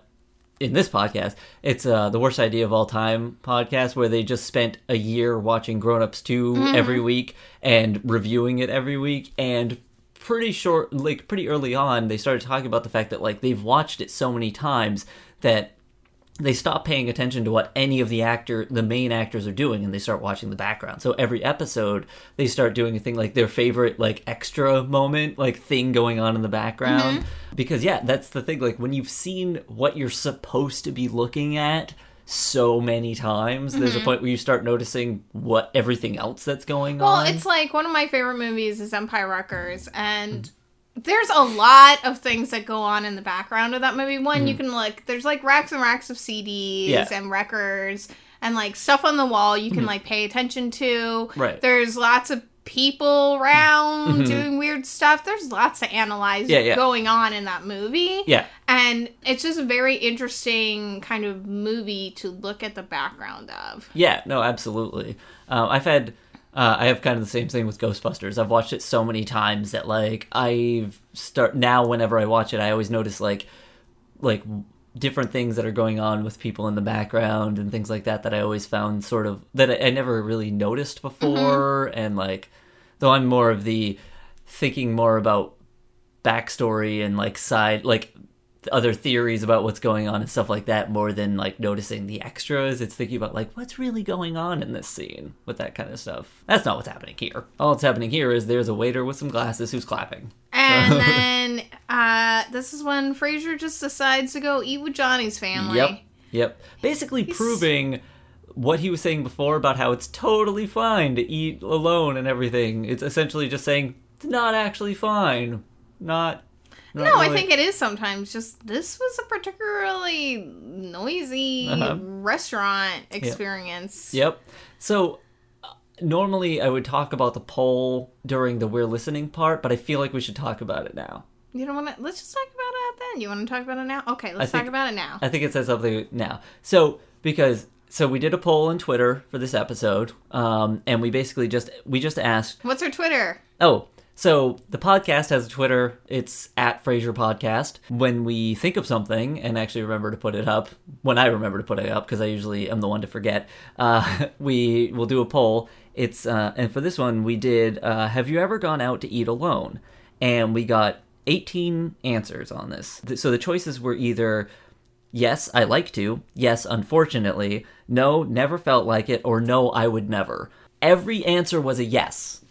in this podcast. It's uh, the worst idea of all time podcast where they just spent a year watching Grown Ups 2 Mm-hmm. every week and reviewing it every week and pretty short like pretty early on they started talking about the fact that like they've watched it so many times that they stop paying attention to what any of the actor the main actors are doing and they start watching the background. So every episode they start doing a thing like their favorite like extra moment like thing going on in the background. Mm-hmm. Because yeah that's the thing like when you've seen what you're supposed to be looking at so many times there's a mm-hmm. point where you start noticing what everything else that's going on. Well, it's like one of my favorite movies is Empire Records, and mm. There's a lot of things that go on in the background of that movie. One, you mm. can like, there's like racks and racks of CDs Yeah. and records and like stuff on the wall you can mm-hmm. like pay attention to. Right. There's lots of people around mm-hmm. doing weird stuff. There's lots to analyze Yeah, yeah. going on in that movie. yeah And it's just a very interesting kind of movie to look at the background of. Yeah, no, absolutely. Uh, I've had, uh, I have kind of the same thing with Ghostbusters. I've watched it so many times that like I've start now. Whenever I watch it, I always notice like, like different things that are going on with people in the background and things like that that I always found sort of that I, I never really noticed before and like though I'm more of the thinking more about backstory and like side like other theories about what's going on and stuff like that more than like noticing the extras. It's thinking about like what's really going on in this scene with that kind of stuff. That's not what's happening here. All that's happening here is there's a waiter with some glasses who's clapping. And <laughs> then uh, this is when Frasier just decides to go eat with Johnny's family. Yep. Yep. Basically proving what he was saying before about how it's totally fine to eat alone and everything. It's essentially just saying it's not actually fine. Not. Not No, I think it is sometimes. Just this was a particularly noisy Uh-huh. restaurant experience. Yep. So uh, normally I would talk about the poll during the we're listening part, but I feel like we should talk about it now. You don't want to? Let's just talk about it then. You want to talk about it now? Okay, let's think- talk about it now. I think it says something now. So because so we did a poll on Twitter for this episode, um, and we basically just we just asked What's our Twitter? Oh, so the podcast has a Twitter. It's at Frasier Podcast. When we think of something and actually remember to put it up, when I remember to put it up, because I usually am the one to forget, uh, <laughs> we will do a poll. It's uh, and for this one we did. Uh, have you ever gone out to eat alone? And we got 18 answers on this. So the choices were either yes, I like to, yes, unfortunately, no, never felt like it, or no, I would never. Every answer was a yes.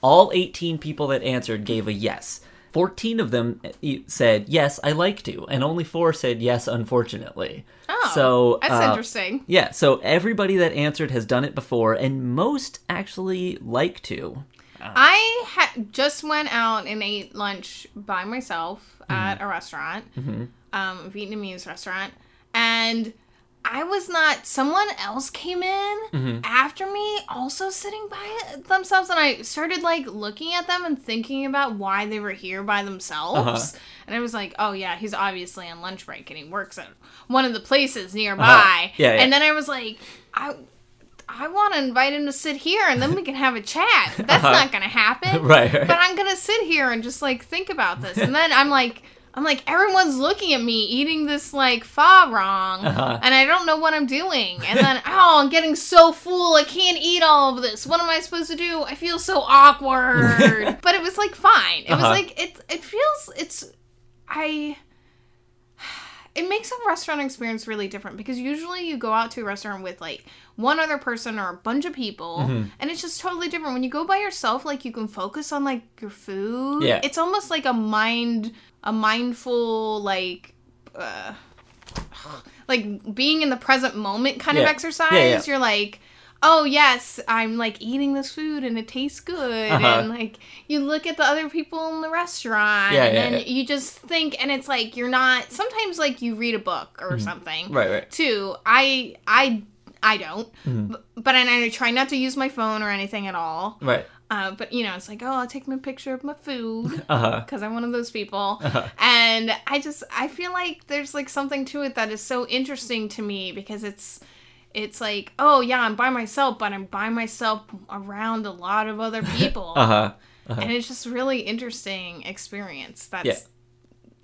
All 18 people that answered gave a yes. 14 of them said, yes, I like to, and only four said, yes, unfortunately. Oh, so, that's uh, interesting. Yeah, so everybody that answered has done it before, and most actually like to. I ha- just went out and ate lunch by myself Mm-hmm. at a restaurant, um, a Vietnamese restaurant, and I was not. Someone else came in Mm-hmm. after me, also sitting by themselves, and I started like looking at them and thinking about why they were here by themselves. Uh-huh. And I was like, "Oh yeah, he's obviously on lunch break, and he works at one of the places nearby." Uh-huh. Yeah, yeah. And then I was like, "I." I want to invite him to sit here and then we can have a chat. That's not going to happen. Uh-huh. <laughs> Right, right. But I'm going to sit here and just like think about this. And then I'm like, I'm like, everyone's looking at me eating this like fa wrong. Uh-huh. And I don't know what I'm doing. And <laughs> then, oh, I'm getting so full. I can't eat all of this. What am I supposed to do? I feel so awkward. <laughs> but it was like fine. It was Uh-huh. like, it, it feels, it's, I it makes a restaurant experience really different because usually you go out to a restaurant with like one other person or a bunch of people Mm-hmm. and it's just totally different when you go by yourself like you can focus on like your food Yeah. it's almost like a mind a mindful like uh like being in the present moment kind of exercise Yeah, yeah. you're like oh yes i'm like eating this food and it tastes good Uh-huh. and like you look at the other people in the restaurant Yeah, and yeah, then yeah. you just think and it's like you're not sometimes like you read a book or something Mm-hmm. Right, right. too i i i don't Mm-hmm. but, but and i try not to use my phone or anything at all Right. Uh, but you know it's like oh i'll take my picture of my food <laughs> because i'm one of those people Uh-huh. and i just i feel like there's like something to it that is so interesting to me because it's it's like oh yeah i'm by myself but i'm by myself around a lot of other <laughs> people Uh huh. and it's just really interesting experience that's Yeah.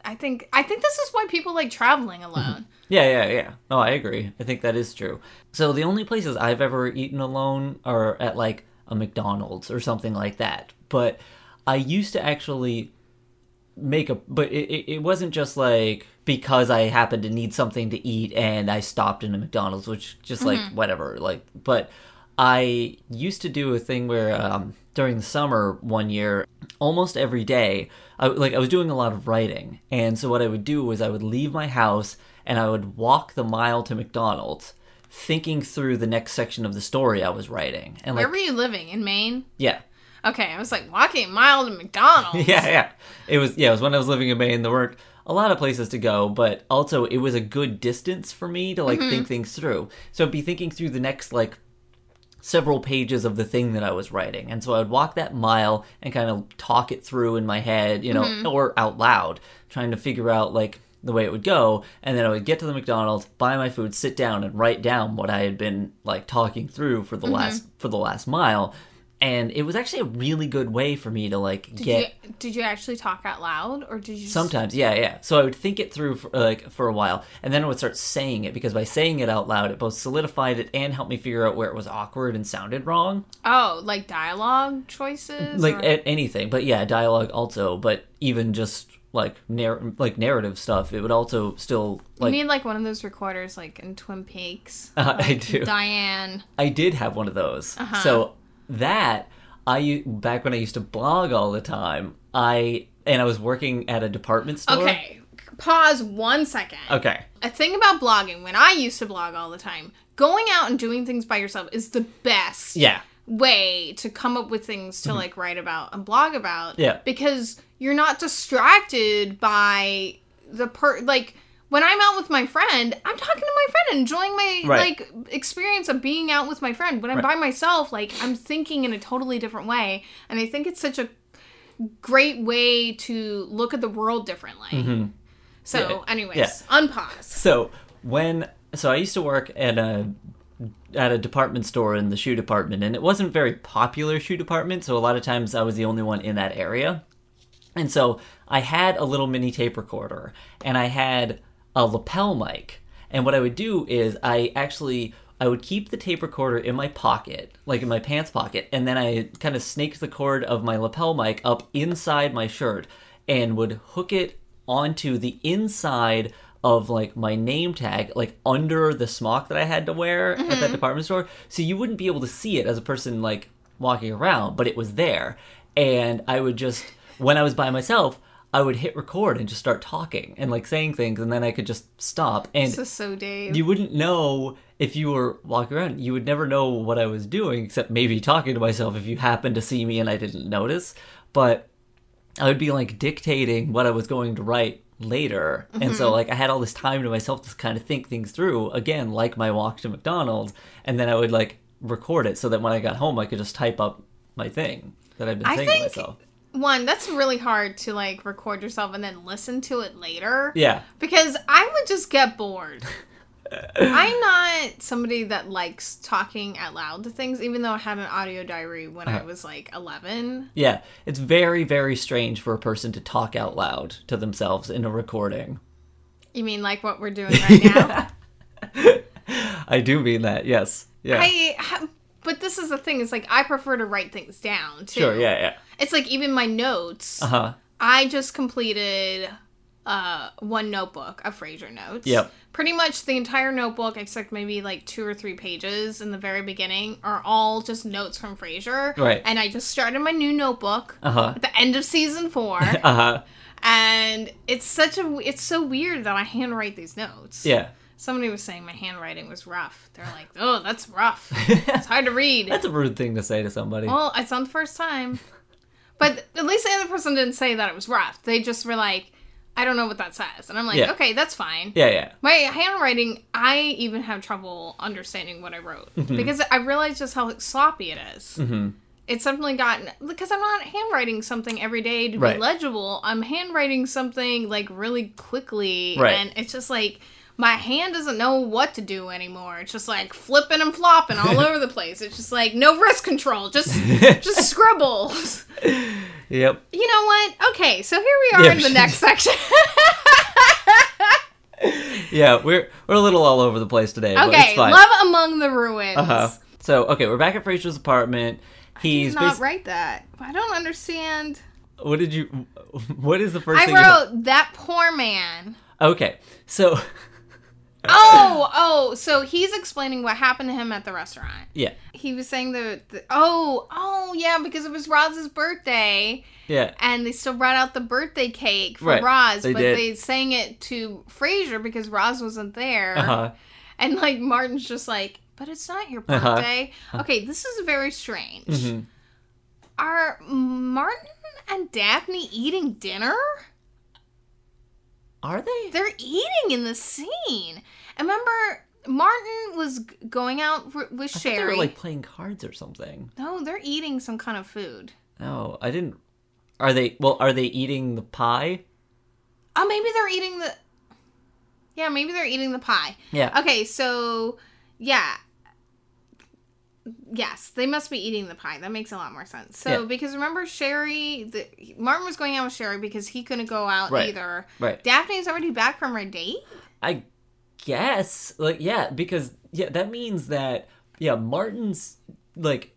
i think i think this is why people like traveling alone Yeah, yeah, yeah. No, I agree. I think that is true. So the only places I've ever eaten alone are at like a McDonald's or something like that. But I used to actually make a but it, it, wasn't just like because I happened to need something to eat and I stopped in a McDonald's, which just like whatever, like but I used to do a thing where um, during the summer one year, almost every day, I, like I was doing a lot of writing, and so what I would do was I would leave my house and I would walk the mile to McDonald's, thinking through the next section of the story I was writing, and like where were you living in maine yeah, okay i was like walking a mile to mcdonald's <laughs> yeah, yeah. It was yeah, it was when I was living in Maine. There weren't a lot of places to go, but also it was a good distance for me to like think mm-hmm. things through. So I'd be thinking through the next like several pages of the thing that I was writing. And so I'd walk that mile and kind of talk it through in my head, you know, mm-hmm. or out loud, trying to figure out like the way it would go. And then I would get to the McDonald's, buy my food, sit down and write down what I had been like talking through for the mm-hmm. last for the last mile. and it was actually a really good way for me to like Did get you did you actually talk out loud or did you just- Sometimes, yeah, yeah. So I would think it through for, like for a while, and then I would start saying it because by saying it out loud, it both solidified it and helped me figure out where it was awkward and sounded wrong, Oh, like dialogue choices? like or- anything. But yeah, dialogue also. But even just like narr- like narrative stuff, it would also still you like need like one of those recorders like in Twin Peaks. Uh, <laughs> I do. Diane. I did have one of those. Uh-huh. So that I back when I used to blog all the time, I and I was working at a department store. Okay. Pause one second. Okay. A thing about blogging, when I used to blog all the time, going out and doing things by yourself is the best Yeah. way to come up with things to like write about and blog about. Mm-hmm. Yeah. Because you're not distracted by the per like when I'm out with my friend, I'm talking to my friend, enjoying my Right. like experience of being out with my friend. When I'm Right. by myself, like I'm thinking in a totally different way, and I think it's such a great way to look at the world differently. So, Mm-hmm. Yeah. anyways, Yeah. unpause. So when so I used to work at a at a department store in the shoe department, and it wasn't very popular shoe department, so a lot of times I was the only one in that area. And so I had a little mini tape recorder, and I had a lapel mic. And what I would do is I actually I would keep the tape recorder in my pocket, like in my pants pocket, and then I kind of snaked the cord of my lapel mic up inside my shirt and would hook it onto the inside of like my name tag, like under the smock that I had to wear at that mm-hmm. department store. So you wouldn't be able to see it as a person like walking around, but it was there. And I would just, when I was by myself, I would hit record and just start talking and like saying things, and then I could just stop. And This is so Dave. you wouldn't know if you were walking around. You would never know what I was doing, except maybe talking to myself if you happened to see me and I didn't notice. But I would be like dictating what I was going to write later. And so mm-hmm. like I had all this time to myself to kind of think things through again like my walk to McDonald's and then I would like record it so that when I got home I could just type up my thing that I've been I saying to myself. One, that's really hard to like record yourself and then listen to it later. Yeah. Because I would just get bored. <laughs> I'm not somebody that likes talking out loud to things, even though I had an audio diary when I Uh-huh. was like 11. Yeah. It's very very strange for a person to talk out loud to themselves in a recording. You mean like what we're doing right now? <laughs> I do mean that. Yes. Yeah. I, ha- but this is the thing. It's like I prefer to write things down too. Sure. Yeah. Yeah. It's like even my notes. Uh huh. I just completed uh one notebook of Frasier notes. Yep. Pretty much the entire notebook, except maybe like two or three pages in the very beginning, are all just notes from Frasier. Right. And I just started my new notebook Uh huh. at the end of season four, <laughs> Uh huh. and it's such a it's so weird that I handwrite these notes. Yeah. Somebody was saying my handwriting was rough. They're like, "Oh, that's rough. It's hard to <laughs> read." That's a rude thing to say to somebody. Well, it's not the first time. <laughs> But at least the other person didn't say that it was rough. They just were like, I don't know what that says. And I'm like, Yeah. okay, that's fine. yeah. Yeah. My handwriting, I even have trouble understanding what I wrote because I realize just how sloppy it is. Mm-hmm. It's suddenly gotten because I'm not handwriting something every day to Right. be legible. I'm handwriting something like really quickly, Right. and it's just like my hand doesn't know what to do anymore. It's just like flipping and flopping all <laughs> over the place. It's just like no wrist control, just <laughs> just scribble. Yep. You know what? Okay, so here we are Yeah, in the next section. <laughs> Yeah. We're we're a little all over the place today. but okay, it's fine. love among the ruins. Uh-huh. So okay, we're back at Frasier's apartment. He's Did not basi- write that. I don't understand. what did you? What is the first I thing? you- wrote that poor man. Okay, so Oh, oh, so he's explaining what happened to him at the restaurant. yeah, He was saying the, the oh, oh yeah, because it was Roz's birthday, yeah, and they still brought out the birthday cake for Right, Roz, they but did. they sang it to Frasier because Roz wasn't there. uh huh, And like Martin's just like, but it's not your Uh-huh. birthday. Okay, this is very strange. hmm Are Martin and Daphne eating dinner? Are they? They're eating in the scene. And remember, Martin was going out r- with I Sherry. they were like playing cards or something. no, they're eating some kind of food. No, I didn't. Are they? Well, are they eating the pie? Oh, maybe they're eating the. Yeah, maybe they're eating the pie. Yeah. Okay, so yeah. Yes, they must be eating the pie. That makes a lot more sense. So, Yeah. because remember, Sherry, the, Martin was going out with Sherry because he couldn't go out Right. either. Right. Daphne's already back from her date. I guess like yeah, because yeah, that means that yeah, Martin's like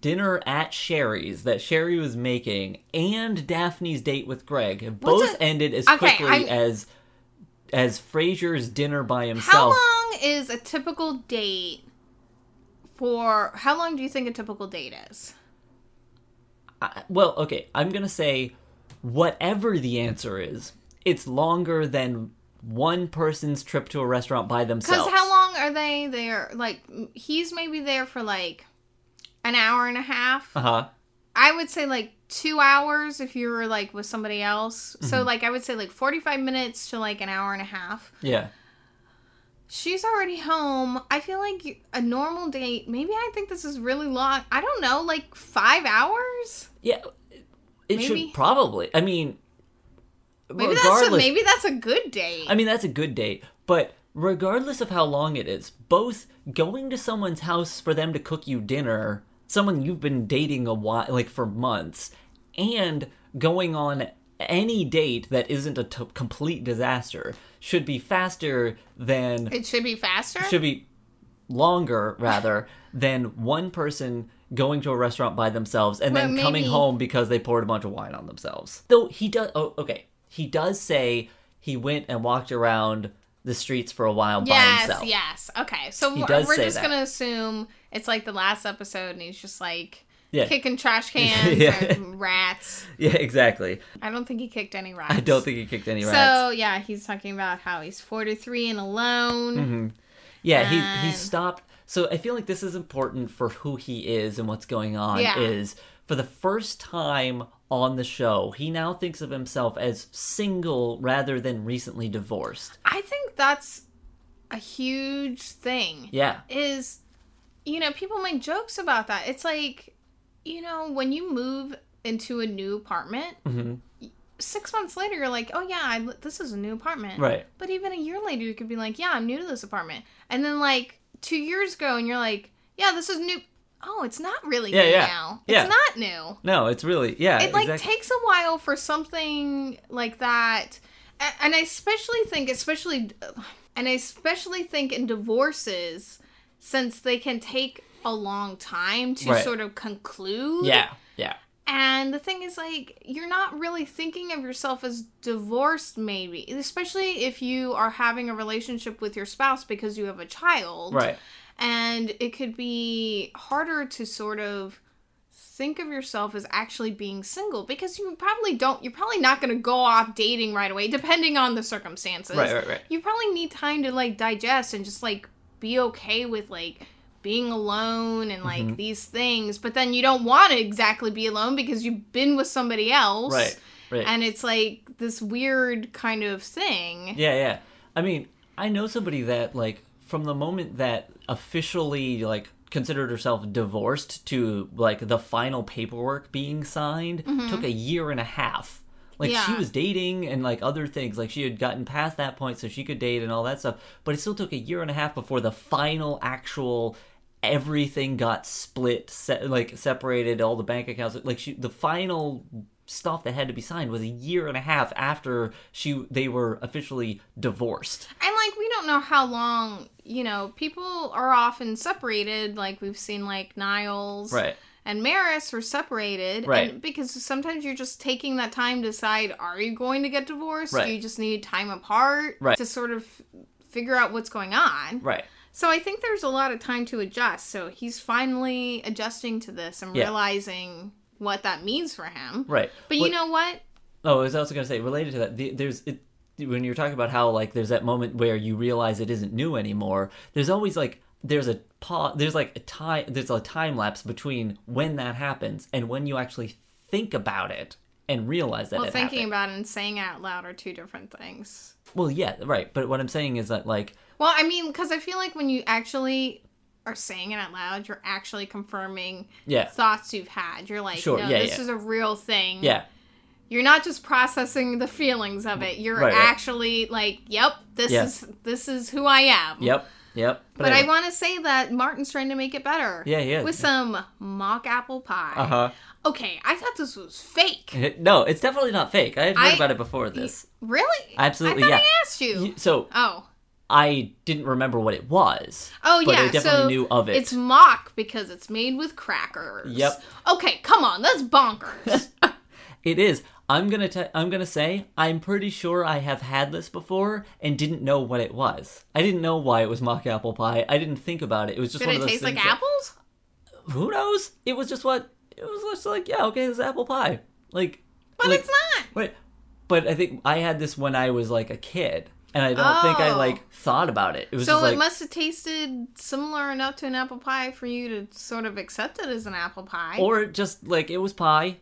dinner at Sherry's that Sherry was making and Daphne's date with Greg have What's both a- ended as Okay, quickly I'm- as as Frasier's dinner by himself. How long is a typical date for? How long do you think a typical date is? I- well, okay, I'm gonna say whatever the answer is, it's longer than one person's trip to a restaurant by themselves. Because how long are they there? Like, he's maybe there for like an hour and a half. Uh huh. I would say like two hours if you were like with somebody else. Mm-hmm. So like I would say like forty five minutes to like an hour and a half. Yeah. She's already home. I feel like a normal date. Maybe I think this is really long. I don't know, like five hours. Yeah. It Maybe. should probably. I mean, Maybe that's a, maybe that's a good date. I mean, that's a good date, but regardless of how long it is, both going to someone's house for them to cook you dinner, someone you've been dating a while, like for months, and going on any date that isn't a t- complete disaster should be faster than it should be faster. should be longer rather than one person going to a restaurant by themselves and Well, then coming maybe- home because they poured a bunch of wine on themselves. Though he does oh okay. He does say he went and walked around the streets for a while by yes, himself. yes. Okay, so we're, we're just that. gonna assume it's like the last episode, and he's just like Yeah. kicking trash <laughs> cans Yeah. and rats. Yeah, exactly. I don't think he kicked any rats. I don't think he kicked any rats. So yeah, he's talking about how he's 43 and alone. Mm-hmm. Yeah, he he stopped. So I feel like this is important for who he is and what's going on. Yeah. Is for the first time on the show, he now thinks of himself as single rather than recently divorced. I think that's a huge thing. Yeah, Is you know people make jokes about that. It's like you know when you move into a new apartment. hmm Six months later, you're like, "Oh yeah, I, this is a new apartment." right. But even a year later, you could be like, "Yeah, I'm new to this apartment," and then like two years ago, and you're like, "Yeah, this is new." Oh, it's not really Yeah, new yeah. now. Yeah. It's not new. No, it's really yeah. it like exactly. takes a while for something like that and i especially think especially and i especially think in divorces since they can take a long time to Right. sort of conclude yeah, yeah, and the thing is like you're not really thinking of yourself as divorced maybe especially if you are having a relationship with your spouse because you have a child right. and it could be harder to sort of think of yourself as actually being single because you probably don't you're probably not going to go off dating right away depending on the circumstances Right, right, right. you probably need time to like digest and just like be okay with like being alone and like Mhm. these things but then you don't want to exactly be alone because you've been with somebody else Right, right. and it's like this weird kind of thing Yeah, yeah. I mean, I know somebody that like from the moment that officially like considered herself divorced to like the final paperwork being signed took a year and a half. Like she Mm-hmm. Was dating and like other things, like she had gotten past that point so she could date and all that stuff, but it still took a year and a half before the final actual everything got split, se- like separated, all the bank accounts. Like she, the final stuff that had to be signed was a year and a half after she they were officially divorced. And like we don't know how long, you know, people are often separated. Like we've seen like Niles Right. and Maris were separated. Right. And because sometimes you're just taking that time to decide are you going to get divorced? Right. Do you just need time apart Right. to sort of figure out what's going on? Right. So I think there's a lot of time to adjust. So he's finally adjusting to this and Yeah. realizing what that means for him. Right. But you know what? Oh, I was also gonna say related to that. The, there's it when you're talking about how like there's that moment where you realize it isn't new anymore. There's always like there's a pause. There's like a time. There's a time lapse between when that happens and when you actually think about it and realize that Well, thinking happened. about it and saying it out loud are two different things. well, yeah, right. But what I'm saying is that like Well, I mean, because I feel like when you actually are saying it out loud, you're actually confirming yeah, thoughts you've had. You're like, Sure, no, yeah, this yeah. is a real thing. yeah, You're not just processing the feelings of it. You're Right, right. actually like, yep, this Yeah. is this is who I am. yep, Yep. But I anyway. want to say that Martin's trying to make it better. Yeah, is. With some mock apple pie. Uh huh. Okay, I thought this was fake. <laughs> No, it's definitely not fake. I had heard I- about it before this. Really? Absolutely, I yeah. I asked you. You- So Oh. I didn't remember what it was. Oh but yeah, I definitely so knew of it. It's mock because it's made with crackers. Yep. Okay, come on, that's bonkers. <laughs> It is. I'm gonna. T- I'm gonna say. I'm pretty sure I have had this before and didn't know what it was. I didn't know why it was mock apple pie. I didn't think about it. It was just Did one it of those taste like that- apples? Who knows? It was just what. It was just like yeah, okay, it's apple pie. Like. But like, it's not. But, but I think I had this when I was like a kid, and I don't think I Oh. like thought about it. It was So just it must have tasted similar enough to an apple pie for you to sort of accept it as an apple pie. or just like it was pie,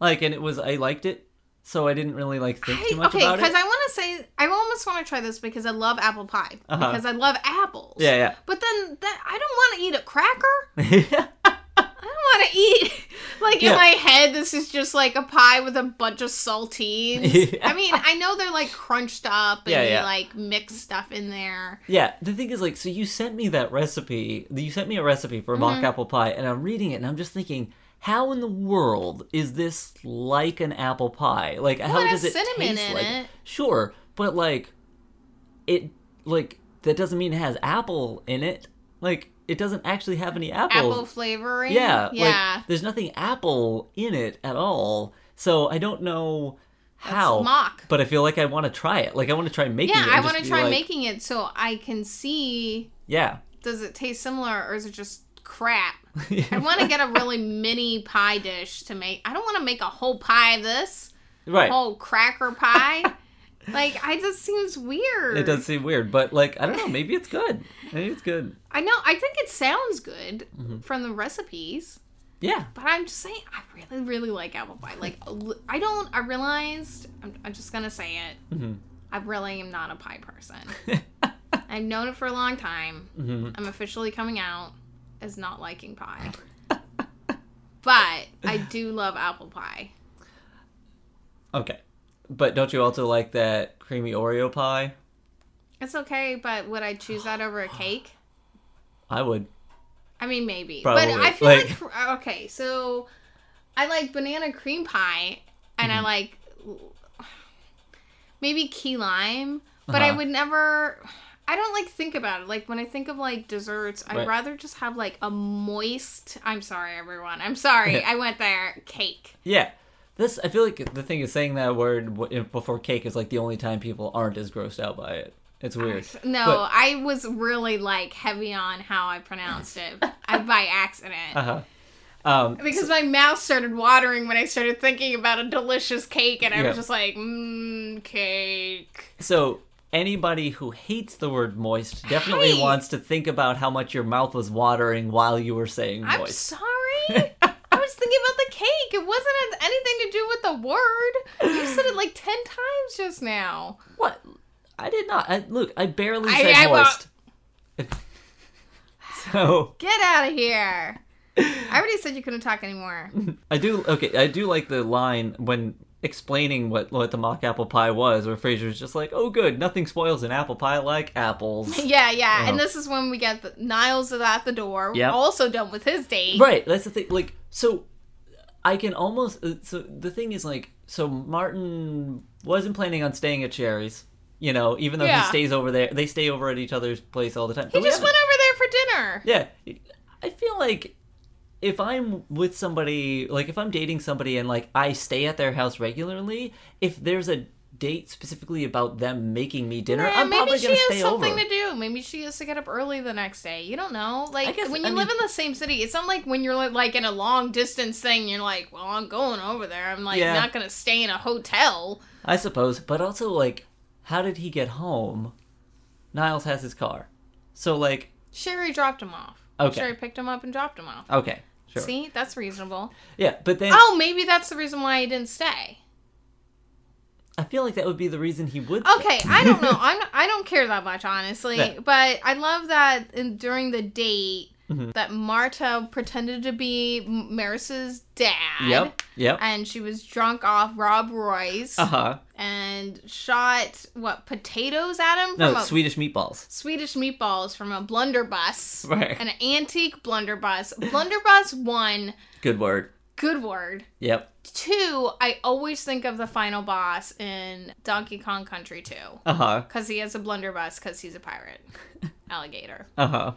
like, and it was I liked it, so I didn't really like think I- too much okay, about it. because I want to say I almost want to try this because I love apple pie Uh-huh. because I love apples. Yeah, yeah, But then that I don't want to eat a cracker. <laughs> yeah. Want to eat <laughs> like Yeah. in my head. This is just like a pie with a bunch of saltines. <laughs> Yeah. I mean, I know they're like crunched up and Yeah, yeah. like mix stuff in there. Yeah, the thing is, like, so you sent me that recipe. You sent me a recipe for mock Mm-hmm. apple pie, and I'm reading it, and I'm just thinking, how in the world is this like an apple pie? Like, how it does it cinnamon taste in like? it. Sure, but like, it like that doesn't mean it has apple in it. Like, it doesn't actually have any apple. Apple flavoring. Yeah, yeah. Like, there's nothing apple in it at all. So I don't know how. mock. But I feel like I want to try it. Like I want to try making yeah, it. I want to try like, making it so I can see Yeah. does it taste similar or is it just crap? <laughs> I want to get a really mini pie dish to make. I don't want to make a whole pie of this. right. whole cracker pie. <laughs> like, I just seems weird. It does seem weird, but like I don't know. Maybe it's good. Maybe it's good. I know. I think it sounds good Mm-hmm. from the recipes, Yeah. but I'm just saying I really, really like apple pie. Like, I don't. I realized. I'm, I'm just gonna say it. Mhm. I really am not a pie person. <laughs> I've known it for a long time. hmm I'm officially coming out as not liking pie. but I <laughs> do love apple pie. Okay. But don't you also like that creamy Oreo pie? It's okay, but would I choose that over a cake? I would. I mean, maybe. Probably. But I feel Like- like, okay, so I like banana cream pie, and Mm-hmm. I like maybe key lime, but I Uh-huh. would never. I don't like think about it. Like when I think of like desserts, I'd Right. rather just have like a moist. I'm sorry, everyone. I'm sorry. <laughs> I went there. Cake. Yeah. This I feel like the thing is saying that word before cake is like the only time people aren't as grossed out by it. It's weird. No, But- I was really like heavy on how I pronounced it <laughs> I, by accident. Uh-huh. Um, Because my mouth started watering when I started thinking about a delicious cake, and I Yeah. was just like, mmm, cake. so anybody who hates the word moist definitely Hey! wants to think about how much your mouth was watering while you were saying I'm moist. sorry. I was thinking about the cake. It wasn't anything to do with the word. You <sighs> said it like 10 times just now. What? I did not. I, look, I barely I- said I moist. <laughs> so Get out of here. I already said you couldn't talk anymore. <laughs> I do. Okay, I do like the line when explaining what what the mock apple pie was, where Frasier's just like, "Oh, good, nothing spoils an apple pie like apples." <laughs> Yeah, yeah. And oh. this is when we get the Niles is at the door. Yep. Also done with his date. Right. That's the thing. Like, so I can almost. uh, So the thing is, like, so Martin wasn't planning on staying at Sherry's. You know, even though Yeah. he stays over there, they stay over at each other's place all the time. He But just haven't- went over there for dinner. Yeah, I feel like if I'm with somebody, like if I'm dating somebody and like I stay at their house regularly, if there's a date specifically about them making me dinner, Yeah, I'm maybe probably she gonna has stay something over. to do. Maybe she has to get up early the next day. You don't know. Like guess- when you I live mean- in the same city, it's not like when you're like in a long distance thing. You're like, well, I'm going over there. I'm like Yeah. not gonna stay in a hotel. I suppose, but also like, how did he get home? Niles has his car, so like, Sherry dropped him off. Okay. Sherry picked him up and dropped him off. okay, sure, See, that's reasonable. yeah, but then Oh, maybe that's the reason why he didn't stay. I feel like that would be the reason he would. Okay, I don't know. <laughs> I'm not, I don't care that much honestly, Yeah. but I love that in, during the date Mm-hmm. that Marta pretended to be Maris's dad. Yep, yep, And she was drunk off Rob Roy's. uh huh. And and shot what potatoes at him No, a Swedish meatballs. Swedish meatballs from a blunderbuss, Right. an antique blunderbuss. Blunderbuss one, Good word. Good word. Yep. Two, I always think of the final boss in Donkey Kong Country 2 Uh huh. because he has a blunderbuss because he's a pirate, <laughs> alligator, Uh huh.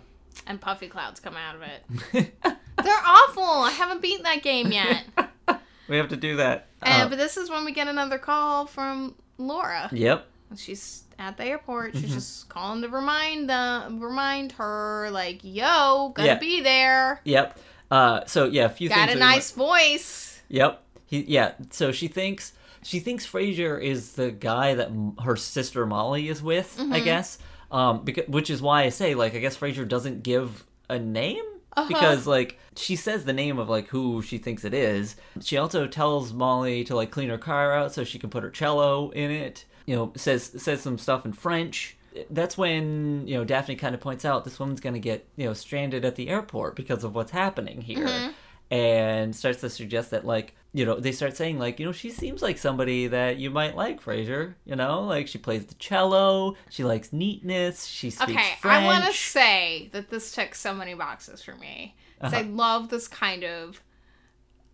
and puffy clouds come out of it. <laughs> They're awful. I haven't beaten that game yet. <laughs> we have to do that. Uh, Uh, but this is when we get another call from Laura. yep. She's at the airport. She's Mm-hmm. just calling to remind the remind her, like, "Yo, gonna Yeah. be there. Yep. Uh, so yeah, a few Got a nice voice." Yep. He yeah. So she thinks she thinks Frasier is the guy that her sister Molly is with. Mm-hmm. I guess. Um, because which is why I say like I guess Frasier doesn't give a name Uh-huh. because like she says the name of like who she thinks it is. She also tells Molly to like clean her car out so she can put her cello in it. You know, says says some stuff in French. That's when you know Daphne kind of points out this woman's gonna get you know stranded at the airport because of what's happening here and starts to suggest that like you know they start saying like you know she seems like somebody that you might like Frasier you know like she plays the cello she likes neatness she speaks Okay, French I want to say that this ticks so many boxes for me. 'Cause I Uh-huh. love this kind of.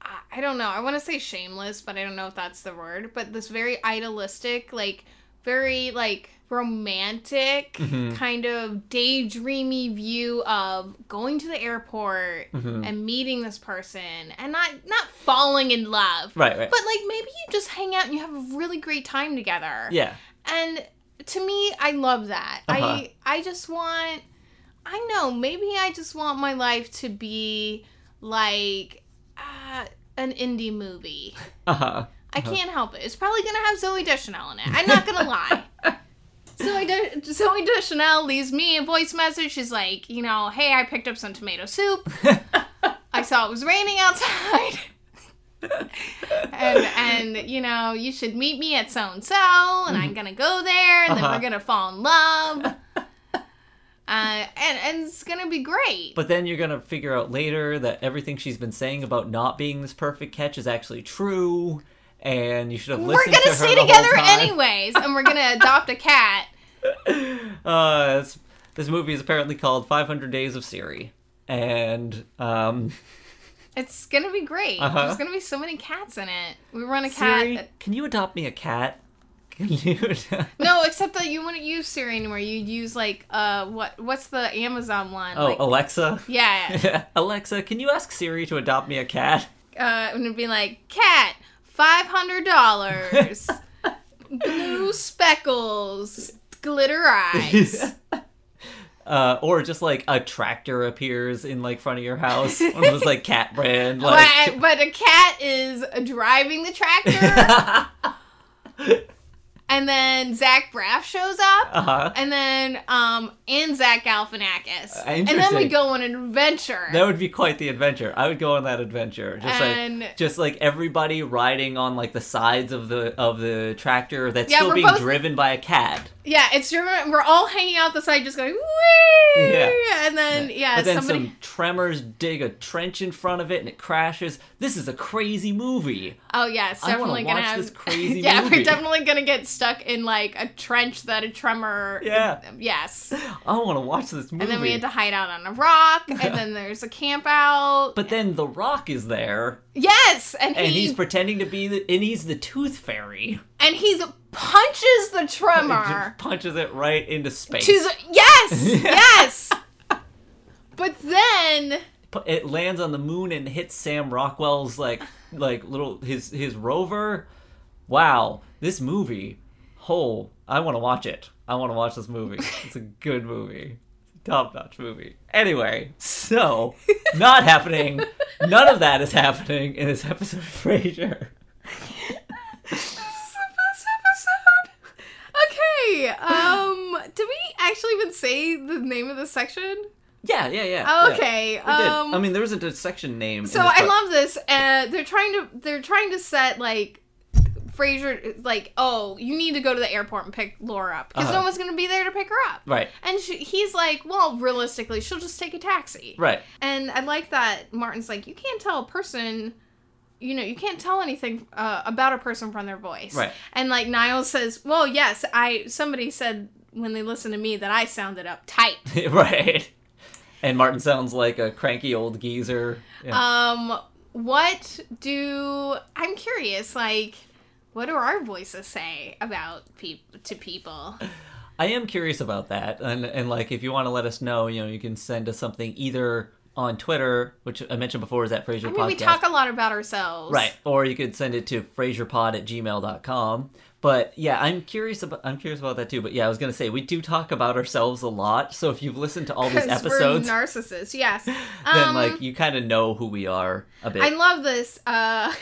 I- I don't know. I want to say shameless, but I don't know if that's the word. But this very idealistic, like very like romantic Mm-hmm. kind of daydreamy view of going to the airport Mm-hmm. and meeting this person and not not falling in love. right right But like maybe you just hang out and you have a really great time together. yeah And to me, I love that. Uh-huh. I I just want I know, maybe I just want my life to be like uh, an indie movie. <laughs> uh-huh I can't help it. It's probably gonna have Zooey Deschanel in it. I'm not gonna lie. <laughs> Zooey, De- Zooey Deschanel leaves me a voice message. She's like, you know, hey, I picked up some tomato soup. <laughs> I saw it was raining outside. and and you know, you should meet me at so and so, and I'm gonna go there, and then Uh-huh. we're gonna fall in love. Uh, and, and it's gonna be great. but then you're gonna figure out later that everything she's been saying about not being this perfect catch is actually true and you should have listened. we're gonna to stay together anyways, and we're gonna adopt a cat. <laughs> uh, this, this movie is apparently called 500 Days of Siri and um <laughs> It's gonna be great. Uh-huh. There's gonna be so many cats in it. We run a cat. Can you adopt me a cat? <laughs> Can you? No, except that you wouldn't use Siri anymore. You'd use like uh what what's the Amazon one? oh, like, Alexa. yeah. Alexa, can you ask Siri to adopt me a cat? Uh, and it'd be like cat five hundred dollars, blue speckles, glitter eyes. <laughs> Uh, or just like a tractor appears in like front of your house. <laughs> One those like cat brand like. but, but a cat is driving the tractor, <laughs> and then Zach Braff shows up. uh huh. And then, um, and Zach Galifianakis. Uh, and then we go on an adventure. That would be quite the adventure. I would go on that adventure. Just And- like just like everybody riding on like the sides of the of the tractor that's Yeah, still being both- driven by a cat. Yeah, it's. We're all hanging out the side, just going wee. Yeah. And then yeah, but then somebody. some tremors dig a trench in front of it and it crashes. This is a crazy movie. Oh yeah, it's definitely gonna watch have this <laughs> crazy yeah, movie. we're definitely gonna get stuck in like a trench that a tremor. Yeah. Yes. <laughs> I want to watch this movie. And then we had to hide out on a rock, and then <laughs> there's a camp out. But then The Rock is there, yes, and, and he he's pretending to be the, and he's the Tooth Fairy. and he's punches the He tremor. just punches it right into space. the yes, <laughs> yes. But then It lands on the moon and hits Sam Rockwell's like like little his his rover. Wow, this movie. Oh, I want to watch it. I want to watch this movie. It's a good movie. Top notch movie. Anyway, so not happening. None of that is happening in this episode of Frasier. <laughs> Um. <laughs> Did we actually even say the name of the section? Yeah, yeah, yeah. Oh, yeah. okay. Um. I mean, there wasn't a section name. so I love this. Uh, they're trying to they're trying to set like Frasier like oh you need to go to the airport and pick Laura up because Uh-huh. no one's gonna be there to pick her up. Right, And she, he's like, well, realistically, she'll just take a taxi. right. And I like that Martin's like, you can't tell a person you know, you can't tell anything uh, about a person from their voice. Right. And like Niles says, well, yes, I somebody said when they listened to me that I sounded uptight. <laughs> right. And Martin sounds like a cranky old geezer. Yeah. Um, what do I'm curious? Like, what do our voices say about people to people? I am curious about that, and and like if you want to let us know, you know, you can send us something either on Twitter, which I mentioned before is at Fraser I mean, Podcast, we talk a lot about ourselves, right? Or you could send it to FraserPod at gmail.com. But yeah, I'm curious about I'm curious about that too. But yeah, I was gonna say we do talk about ourselves a lot. So if you've listened to all these <laughs> episodes, we're narcissists. Yes. <laughs> then Um, like you kind of know who we are a bit. I love this. Uh,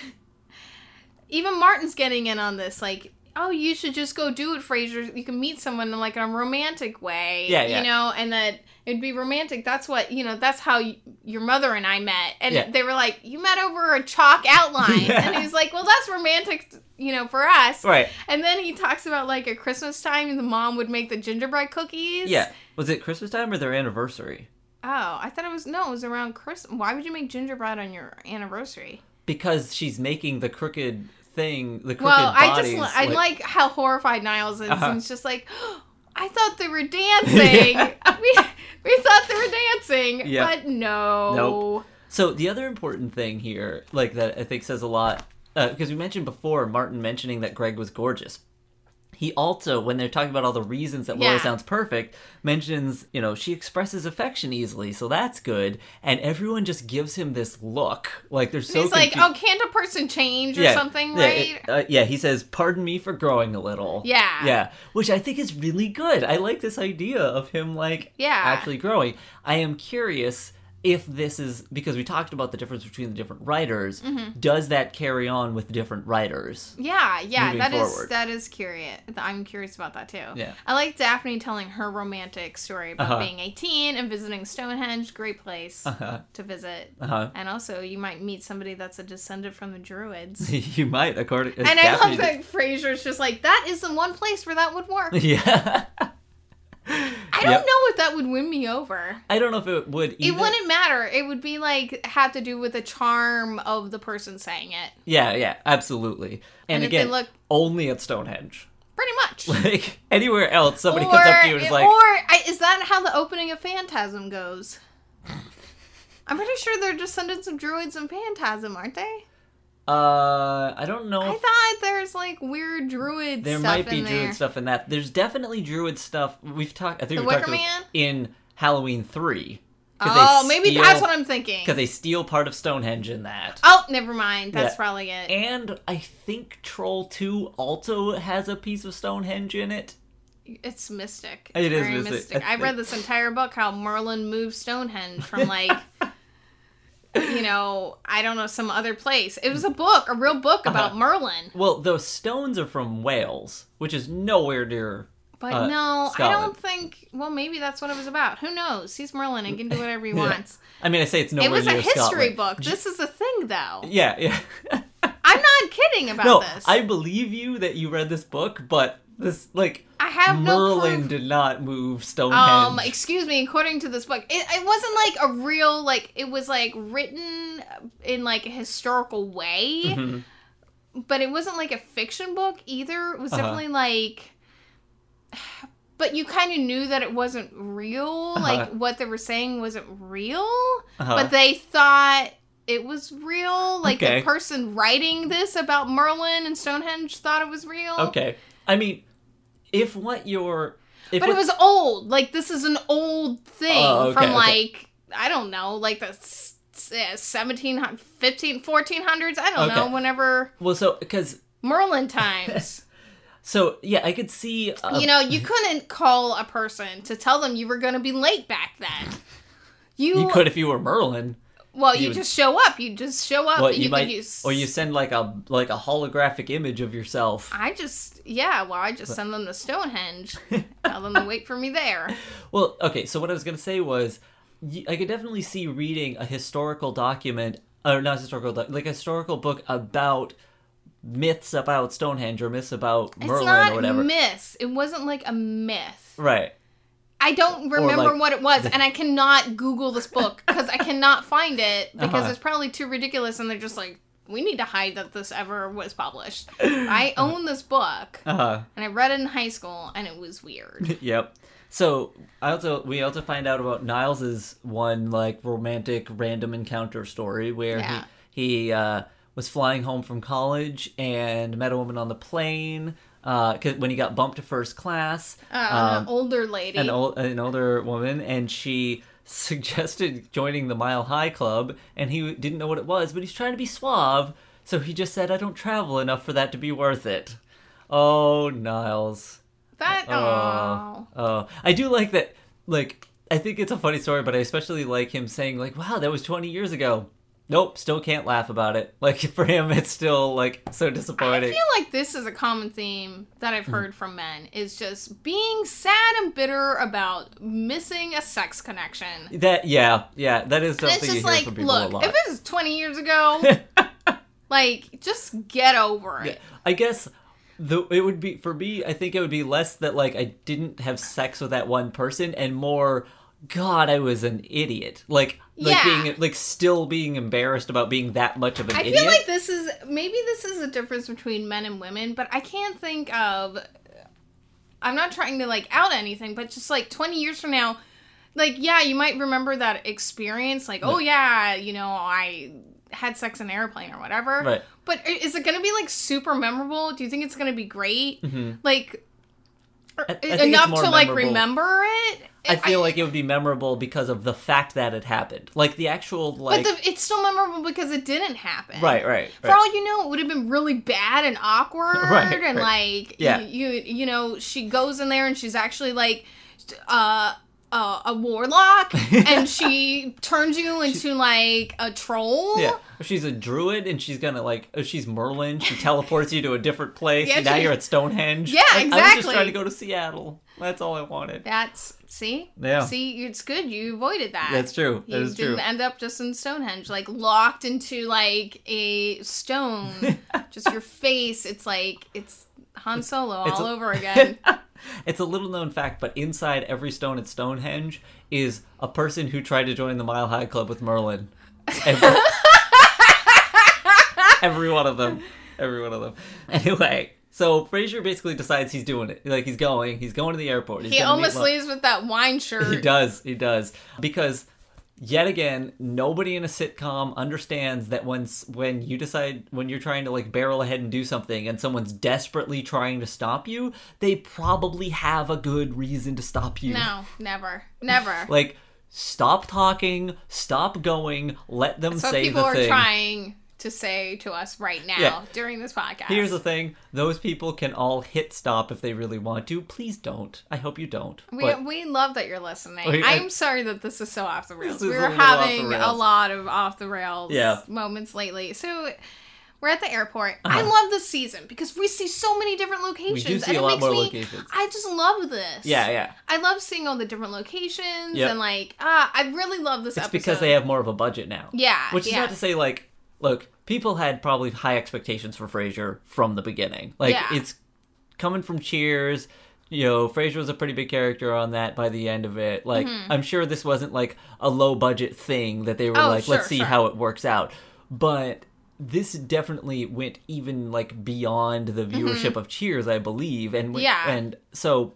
<laughs> even Martin's getting in on this. Like, oh, you should just go do it, Frasier. You can meet someone in like a romantic way. Yeah, yeah. You know, and that it'd be romantic. That's what you know. That's how y- your mother and I met. And Yeah. they were like, you met over a chalk outline, Yeah. <laughs> and he's like, well, that's romantic. You know, for us. right? And then he talks about like at Christmas time, the mom would make the gingerbread cookies. Yeah. Was it Christmas time or their anniversary? Oh, I thought it was no, it was around Christmas. Why would you make gingerbread on your anniversary? Because she's making the crooked thing, the crooked Well, I bodies. just I like how horrified Niles is, Uh-huh. and it's just like, <gasps> I thought they were <laughs> dancing. <laughs> we we thought they were dancing, Yeah. but no. Nope. So the other important thing here, like that I think says a lot, because we mentioned before Martin mentioning that Greg was gorgeous. He also, when they're talking about all the reasons that Laura Yeah. sounds perfect, mentions, you know, she expresses affection easily, so that's good. And everyone just gives him this look, like they're so. He's like, oh, can't a person change or Yeah, something, yeah, right? it- uh, yeah, he says, "Pardon me for growing a little." Yeah. yeah, which I think is really good. I like this idea of him like Yeah. actually growing. I am curious if this is because we talked about the difference between the different writers. Mm-hmm. Does that carry on with different writers? yeah, yeah, that is forward. that is curious. I'm curious about that too. Yeah. I like Daphne telling her romantic story about Uh-huh. being 18 and visiting Stonehenge. Great place Uh-huh. to visit. Uh-huh. And also, you might meet somebody that's a descendant from the Druids. <laughs> you might, according. And I Daphne love that Frasier's just like, that is the one place where that would work. <laughs> Yeah. I don't Yep. know if that would win me over. I don't know if it would. It wouldn't matter. It would be like have to do with the charm of the person saying it. Yeah, yeah, absolutely. And, And again, look- only at Stonehenge. Pretty much. <laughs> Like anywhere else, somebody comes up to you and is like, or I, is that how the opening of Phantasm goes? <laughs> I'm pretty sure they're descendants of druids and Phantasm, aren't they? Uh, I don't know. I thought there's like weird druid there might be druid there. stuff in that. There's definitely druid stuff. We've talked. I think The we talked about Man? in Halloween three. Oh, maybe that's what I'm thinking. Because they steal part of Stonehenge in that. Oh, never mind. That's Yeah. probably it. And I think Troll 2 also has a piece of Stonehenge in it. It's mystic. It It's is mystic. mystic. I read this entire book how Merlin moved Stonehenge from like <laughs> you know, I don't know, some other place. It was a book, a real book about Uh-huh. Merlin. Well, those stones are from Wales, which is nowhere near. But Uh, no, I don't think well maybe that's what it was about. Who knows? He's Merlin and can do whatever he <laughs> Yeah. wants. I mean, I say it's nowhere it was near a history Scotland. book. This is a thing though. Yeah, yeah. <laughs> I'm not kidding about no, this. I believe you that you read this book, but this like I have Merlin proof. did not move Stonehenge. Um, excuse me. According to this book, it, it wasn't like a real like. It was like written in like a historical way, Mhm. but it wasn't like a fiction book either. It was Uh-huh. definitely like. <sighs> But you kind of knew that it wasn't real. Like Uh-huh. what they were saying wasn't real, Uh-huh. but they thought it was real. Like Okay. the person writing this about Merlin and Stonehenge thought it was real. Okay. I mean, if what you're. If But it was old. Like this is an old thing Oh, okay, from okay. like I don't know, like the s- 1700 15 1400s, I don't know, whenever Well, so, because. Merlin times. <laughs> So, yeah, I could see. uh, you know, you couldn't call a person to tell them you were going to be late back then. <laughs> You, you could if you were Merlin. Well, you you, would- just show up. You just show up. Well, you, you, might, use or you send like a like a holographic image of yourself. I just yeah, well, I just send them to Stonehenge. <laughs> tell them to wait for me there. Well, okay. So what I was gonna say was, I could definitely see reading a historical document, or not historical, like a historical book about myths about Stonehenge or myths about Merlin or whatever. myths. It wasn't like a myth. right. I don't remember like what it was, and I cannot Google this book because I cannot find it because Uh-huh. it's probably too ridiculous, and they're just like we need to hide that this ever was published. <laughs> I own this book, Uh-huh. and I read it in high school, and it was weird. <laughs> Yep. So I also we also find out about Niles's one like romantic random encounter story where Yeah. he he uh, was flying home from college and met a woman on the plane. Uh, when he got bumped to first class, Uh, um, an older lady. an old an older woman, and she <laughs> suggested joining the Mile High Club, and he didn't know what it was, but he's trying to be suave, so he just said, "I don't travel enough for that to be worth it." Oh, Niles. that oh. Oh, I do like that. Like, I think it's a funny story, but I especially like him saying, like, "Wow, that was 20 years ago." Nope, still can't laugh about it. Like <laughs> for him, it's still like so disappointing. I feel like this is a common theme that. I've hmm. heard from men is just being sad and bitter about missing a sex connection. That yeah, yeah, that is And something it's you just hear like, from people a look, lot. if it was 20 years ago, <laughs> like, just get over it. I guess the it would be for me. I think it would be less that like I didn't have sex with that one person, and more, God, I was an idiot. Like like Yeah. being like still being embarrassed about being that much of an I idiot. feel like this is maybe this is a difference between men and women, but I can't think of. I'm not trying to like out anything, but just like 20 years from now, like yeah, you might remember that experience. Like oh yeah, you know I had sex in an airplane or whatever. Right. But is it going to be like super memorable? Do you think it's going to be great? Mm-hmm. Like I- I enough to like remember it? I feel like it would be memorable because of the fact that it happened. Like the actual like but the, it's still memorable because it didn't happen. right, right, For all you know, it would have been really bad and awkward, <laughs> Right, and right. like Yeah. you, you, you know, she goes in there and she's actually like, uh, uh, a warlock, <laughs> and she turns you into like a troll. Yeah, if she's a druid and she's gonna like, if she's Merlin, she teleports you to a different place. Yeah, and now you're at Stonehenge. Yeah, Like, I was just trying to go to Seattle. That's all I wanted. That's see, Yeah. see, it's good you avoided that. That's true. That You is didn't true. end up just in Stonehenge, like locked into like a stone. <laughs> just your face. It's like it's Han Solo it's all over <laughs> again. It's a little known fact, but inside every stone at Stonehenge is a person who tried to join the Mile High Club with Merlin. Every, <laughs> every one of them. Every one of them. Anyway, so Frasier basically decides he's doing it. Like he's going. He's going to the airport. He's he almost leaves with that wine shirt. He does. He does. Because yet again, nobody in a sitcom understands that when when you decide when you're trying to like barrel ahead and do something and someone's desperately trying to stop you, they probably have a good reason to stop you. No, never, never. Like stop talking, stop going, let them say people the are thing. trying to say to us right now Yeah. during this podcast. Here's the thing: those people can all hit stop if they really want to. Please don't. I hope you don't. we, but we love that you're listening. I- I'm sorry that this is so off the rails. We were having a lot of off the rails Yeah. moments lately. So we're at the airport. I Uh-huh. love this season because we see so many different locations. we do see and a it lot makes more me, locations. I just love this. Yeah, yeah. I love seeing all the different locations Yep. and like ah, I really love this It's episode. because they have more of a budget now. Yeah, Which is yeah. not to say like, look, people had probably high expectations for Frasier from the beginning. Like Yeah. it's coming from Cheers. You know, Frasier was a pretty big character on that by the end of it. Like, I'm sure this wasn't like a low budget thing that they were Mm-hmm. Oh, like, sure, let's see sure. how it works out. But this definitely went even like beyond the viewership of Cheers, I believe. And went- Mm-hmm. Yeah. and so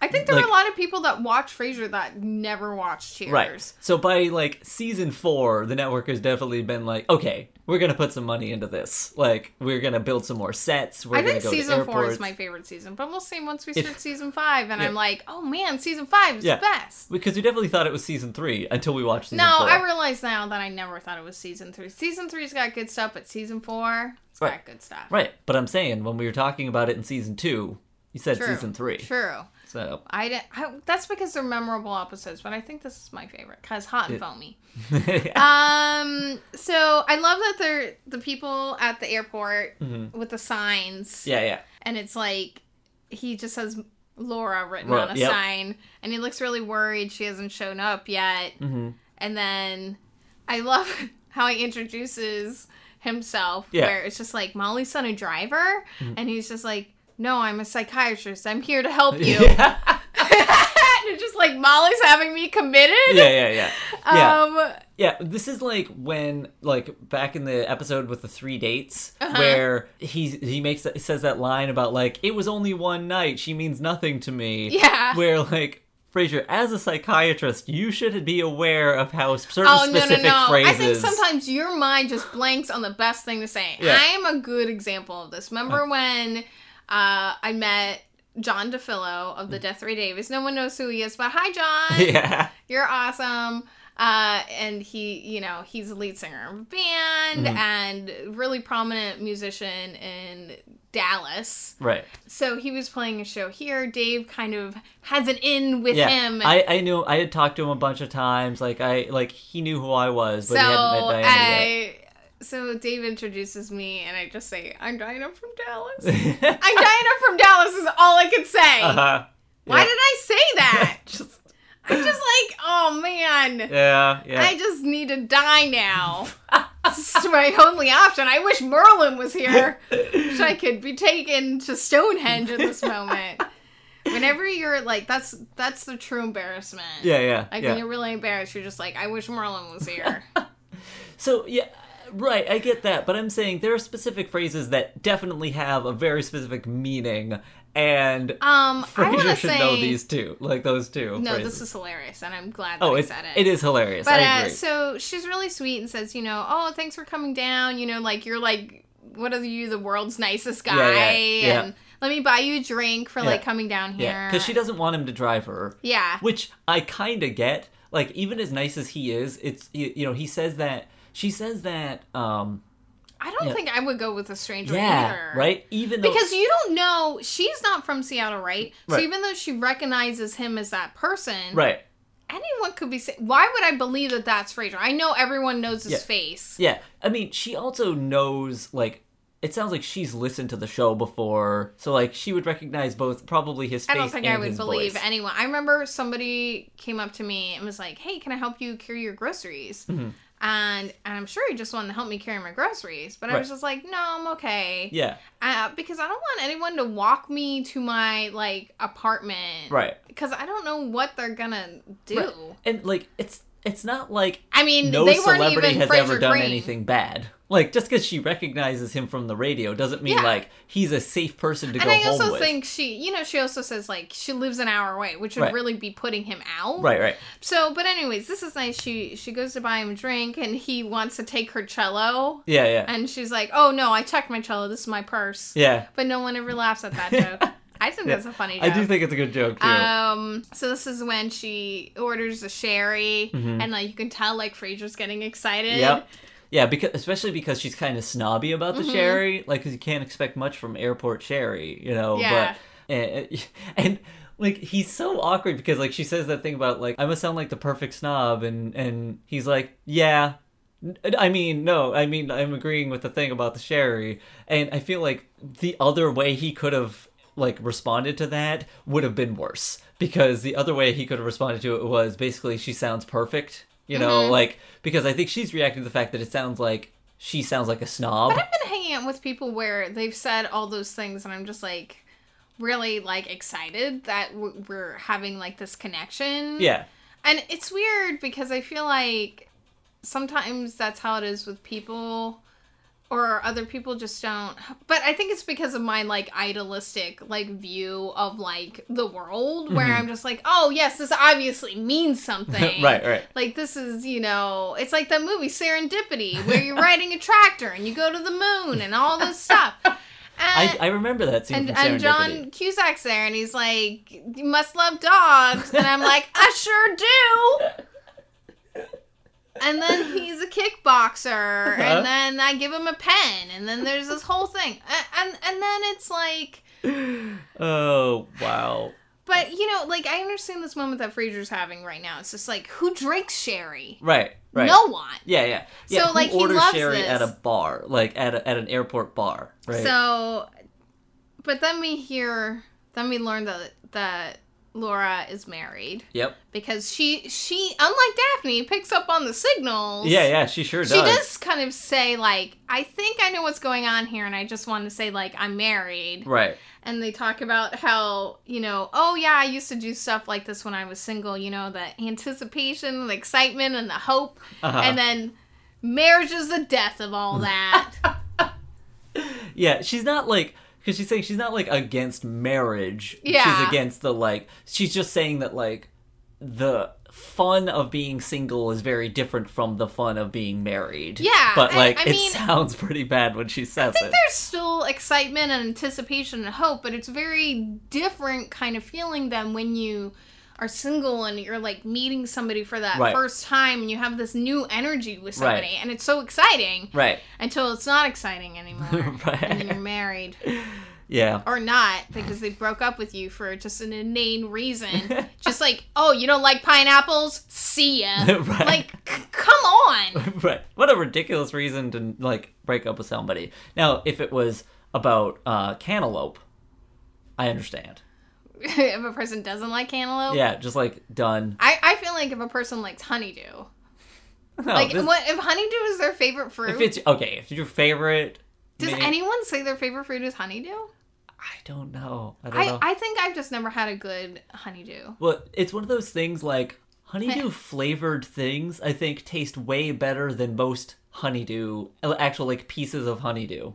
I think there like- were a lot of people that watch Frasier that never watched Cheers. Right. So by like season four, the network has definitely been like, okay, we're gonna put some money into this. Like, we're gonna build some more sets. We're I gonna think go to season four is my favorite season, but we'll see once we If- start season five, and Yeah. I'm like, oh man, season five is Yeah. the best. because we definitely thought it was season three until we watched season No, four. I realize now that I never thought it was season three. Season three's got good stuff, but season four, it's Right. got good stuff. right, but I'm saying when we were talking about it in season two, you said True. season three. True. So I, didn't, I that's because they're memorable episodes, but I think this is my favorite because hot and foamy. <laughs> Um, so I love that they're the people at the airport with the signs. Mm-hmm. yeah, yeah. and it's like he just has Laura written on a yep. sign, and he looks really worried she hasn't shown up yet. hmm And then I love <laughs> how he introduces himself, Yeah. Mm-hmm. where it's just like Molly's son, a driver, and he's just like, "No, I'm a psychiatrist. I'm here to help you." <laughs> Yeah. <laughs> and just like Molly's having me committed. Yeah, yeah, yeah. Yeah. Um. Yeah, this is like when, like, back in the episode with the three dates, Uh-huh. where he he makes that, says that line about like it was only one night. She means nothing to me. Yeah. Where like Frasier, as a psychiatrist, you should be aware of how certain Oh no no specific no! phrases. I think sometimes your mind just blanks on the best thing to say. Yeah. I am a good example of this. Remember when uh, I met John Dufilho of the Deathray Davies? No one knows who he is, but hi John. <laughs> yeah. you're awesome. Uh, and he, you know, he's a lead singer of a band Mm-hmm. and really prominent musician in Dallas. Right. So he was playing a show here. Dave kind of has an in with Yeah. him. I I knew I had talked to him a bunch of times. Like I like he knew who I was, but so he hadn't met Diana yet. So Dave introduces me, and I just say, "I'm Diana from Dallas." <laughs> I'm Diana from Dallas is all I could say. uh-huh. Why Yeah. did I say <laughs> that? Just I'm just like, oh man. yeah, yeah. I just need to die now. this is my only option. I wish Merlin was here. Wish I could be taken to Stonehenge at this moment. Whenever you're like, that's that's the true embarrassment. yeah, yeah, Like yeah. when you're really embarrassed, you're just like, I wish Merlin was here. <laughs> So yeah, right. I get that, but I'm saying there are specific phrases that definitely have a very specific meaning, and Um, Frasier should say know these two, like those two. no. phrases. This is hilarious, and I'm glad that oh, I it, said it is hilarious. But uh, so she's really sweet and says, you know, oh, thanks for coming down. You know, like you're like, what are you, the world's nicest guy? Yeah, yeah, yeah. And let me buy you a drink for like coming down here. yeah, because she doesn't want him to drive her. Yeah. which I kind of get. Like even as nice as he is, it's you, you know he says that she says that um I don't Yeah. think I would go with a stranger yeah either. right even though Because you don't know, she's not from Seattle, right? So even though she recognizes him as that person, right anyone could be. Why would I believe that that's Frasier? I know everyone knows his Yeah. face. yeah I mean she also knows like it sounds like she's listened to the show before so like she would recognize both probably his face I don't think and I would his believe voice. anyone. I remember somebody came up to me and was like, "Hey, can I help you carry your groceries?" Mm-hmm. And and I'm sure he just wanted to help me carry my groceries, but I was just like, "No, I'm okay." yeah Uh, because I don't want anyone to walk me to my like apartment, right Because I don't know what they're gonna do. Right. and like it's it's not like I mean, no they weren't celebrity even has Frasier ever done Green. anything bad. Like just because she recognizes him from the radio doesn't mean Yeah. like he's a safe person to And go I home also with. think she, you know, she also says like she lives an hour away, which would Right. really be putting him out. right, right, So, but anyways, this is nice. She she goes to buy him a drink, and he wants to take her cello, yeah, yeah, and she's like, "Oh no, I checked my cello. This is my purse." yeah. But no one ever laughs at that joke. <laughs> I think that's a funny joke. I do think it's a good joke too. Um, so this is when she orders a sherry, Mm-hmm. and like you can tell like Frasier's getting excited. Yep. Yeah, because especially because she's kind of snobby about the Mm-hmm. sherry, like because you can't expect much from airport sherry, you know. Yeah. But and, <laughs> and like he's so awkward because like she says that thing about like I must sound like the perfect snob, and and he's like, yeah. I mean, no, I mean, I'm agreeing with the thing about the sherry, and I feel like the other way he could have like responded to that would have been worse because the other way he could have responded to it was basically she sounds perfect, you know, Mm-hmm. like because I think she's reacting to the fact that it sounds like she sounds like a snob. But I've been hanging out with people where they've said all those things, and I'm just like really like excited that we're having like this connection. Yeah, And it's weird because I feel like sometimes that's how it is with people or other people just don't but I think it's because of my like idealistic like view of like the world where I'm just like, "Oh, yes, this obviously means something." Mm-hmm. <laughs> right, right. Like this is, you know, it's like that movie Serendipity where you're riding a tractor and you go to the moon and all this stuff. <laughs> I, And, I remember that scene and, and John Cusack's there and he's like, "You must love dogs," and I'm like, "I sure do." <laughs> And then he's a kickboxer, Uh-huh. and then I give him a pen, and then there's this whole thing, A- and and then it's like, <sighs> Oh wow. but you know, like I understand this moment that Frasier's having right now. It's just like, who drinks sherry? Right, right. No one. Yeah, yeah. yeah So, who like, he loves sherry this. at a bar, like at a, at an airport bar, right? So, but then we hear, then we learn that that Laura is married Yep. because she she unlike Daphne picks up on the signals. Yeah, yeah, she sure does. She does kind of say like, "I think I know what's going on here, and I just want to say like I'm married." Right. And they talk about how you know, oh yeah, I used to do stuff like this when I was single. You know, the anticipation, the excitement, and the hope, Uh-huh. and then marriage is the death of all that. <laughs> Yeah, she's not like because she's saying she's not like against marriage. Yeah. She's against the like. She's just saying that like the fun of being single is very different from the fun of being married. Yeah, But I- like I it mean- sounds pretty bad when she says I think it. there's still excitement and anticipation and hope, but it's very different kind of feeling than when you are single and you're like meeting somebody for that Right. first time and you have this new energy with Right. somebody and it's so exciting Right. until it's not exciting anymore. Right. <laughs> And then you're married. Yeah. Or not, because they broke up with you for just an inane reason. <laughs> just like, oh, you don't like pineapples? See ya. <laughs> Right. Like, c- come on. right. What a ridiculous reason to like break up with somebody. Now, if it was about uh cantaloupe, I understand. <laughs> if a person doesn't like cantaloupe. Yeah, just like done. I, I feel like if a person likes honeydew, No, like this- what if honeydew is their favorite fruit? if it's okay, if your favorite Does anyone say their favorite fruit is honeydew? I don't know. I don't I, know. I think I've just never had a good honeydew. Well, it's one of those things like honeydew <laughs> flavored things. I think taste way better than most honeydew, uh, actual like pieces of honeydew.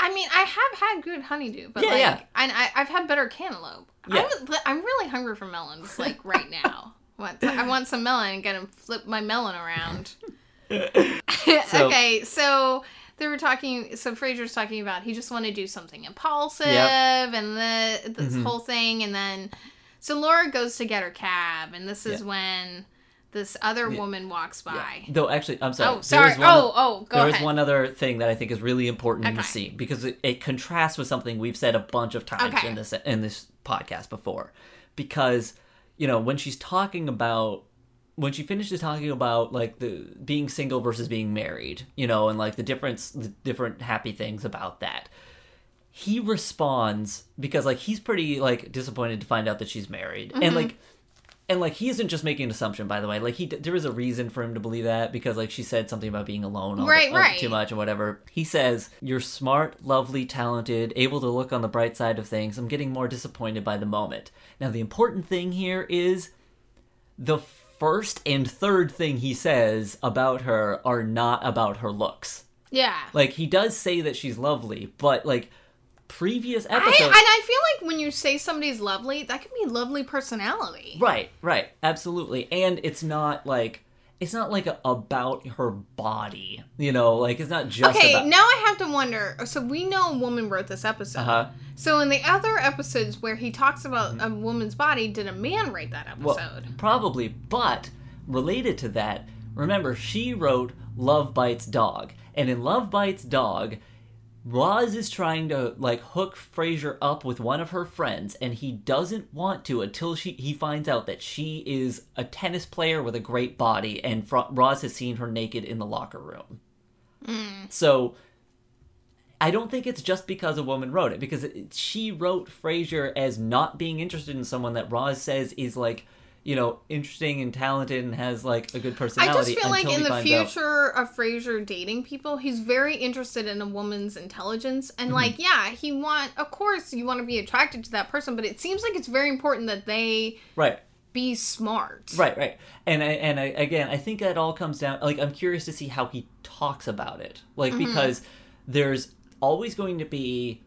I mean, I have had good honeydew, but Yeah, like, yeah. and I, I've had better cantaloupe. Yeah. I'm, I'm really hungry for melons, like <laughs> right now. Want I want some melon and gonna flip my melon around. <laughs> <laughs> So- okay, so they were talking. So Frasier's talking about he just wanted to do something impulsive Yep. and the this Mhm. whole thing, and then so Laura goes to get her cab, and this is Yeah. when this other Yeah. woman walks by. Though actually, I'm sorry. Oh, sorry. One Oh, oh, go there is ahead. one other thing that I think is really important in the scene because it, it contrasts with something we've said a bunch of times Okay. in this in this podcast before. Because you know when she's talking about when she finishes talking about like the being single versus being married, you know, and like the difference, the different happy things about that. He responds because like he's pretty like disappointed to find out that she's married, Mm-hmm. and like and like he isn't just making an assumption by the way. Like he there is a reason for him to believe that because like she said something about being alone all the- Right, right. too much or whatever. He says you're smart lovely talented able to look on the bright side of things. I'm getting more disappointed by the moment. Now the important thing here is the first and third thing he says about her are not about her looks. Yeah. like he does say that she's lovely but like previous I, and I feel like when you say somebody's lovely, that can be lovely personality. Right, right, absolutely. And it's not like it's not like a, about her body, you know, like it's not just Okay, about now I have to wonder. So we know a woman wrote this episode. uh-huh. So in the other episodes where he talks about a woman's body, did a man write that Well, episode? probably, but related to that, remember she wrote Love Bites Dog. And in Love Bites Dog, Roz is trying to like hook Frasier up with one of her friends, and he doesn't want to until she he finds out that she is a tennis player with a great body, and Fro- Roz has seen her naked in the locker room. Mm. So I don't think it's just because a woman wrote it, because it, she wrote Frasier as not being interested in someone that Roz says is like, you know, interesting and talented and has like a good personality. I just feel like in he the finds out- future of Frasier dating people, he's very interested in a woman's intelligence. Mm-hmm. And like, yeah, he want of course you want to be attracted to that person, but it seems like it's very important that they right. be smart. Right, right, and I, and I, again, I think that all comes down. Like, I'm curious to see how he talks about it. Like, Mm-hmm. because there's always going to be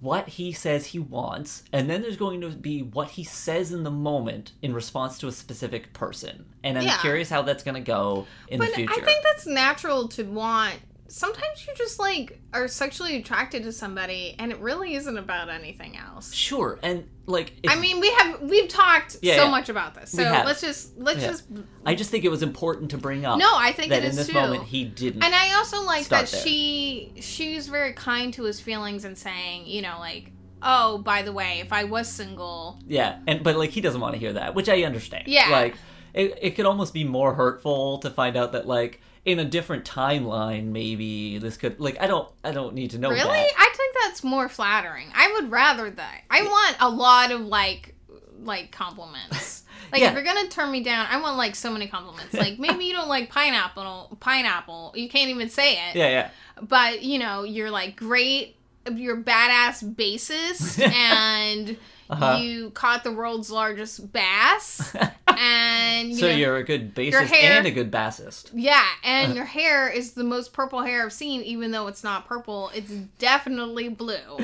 what he says he wants, and then there's going to be what he says in the moment in response to a specific person. And I'm Yeah. curious how that's going to go in But the future. I think that's natural to want. Sometimes you just like are sexually attracted to somebody, and it really isn't about anything else. sure, and like, if, I mean, we have we've talked Yeah, so yeah. much about this, so let's just let's Yeah. just. I just think it was important to bring up. No, I think that in is this too. moment he didn't. And I also like that there. she she's very kind to his feelings and saying, you know, like, oh, by the way, if I was single, Yeah, and but like he doesn't want to hear that, which I understand. Yeah. like it, it could almost be more hurtful to find out that like in a different timeline, maybe this could like I don't I don't need to know really, that. I think that's more flattering. I would rather that. I want a lot of like like compliments. <laughs> Like Yeah. if you're gonna turn me down, I want like so many compliments. Like <laughs> maybe you don't like pineapple, pineapple. You can't even say it. Yeah, yeah. But you know, you're like great. You're badass bassist, <laughs> and Uh-huh. you caught the world's largest bass. <laughs> and you so know, you're a good bassist hair- and a good bassist. yeah, and your hair is the most purple hair I've seen. Even though it's not purple, it's definitely blue.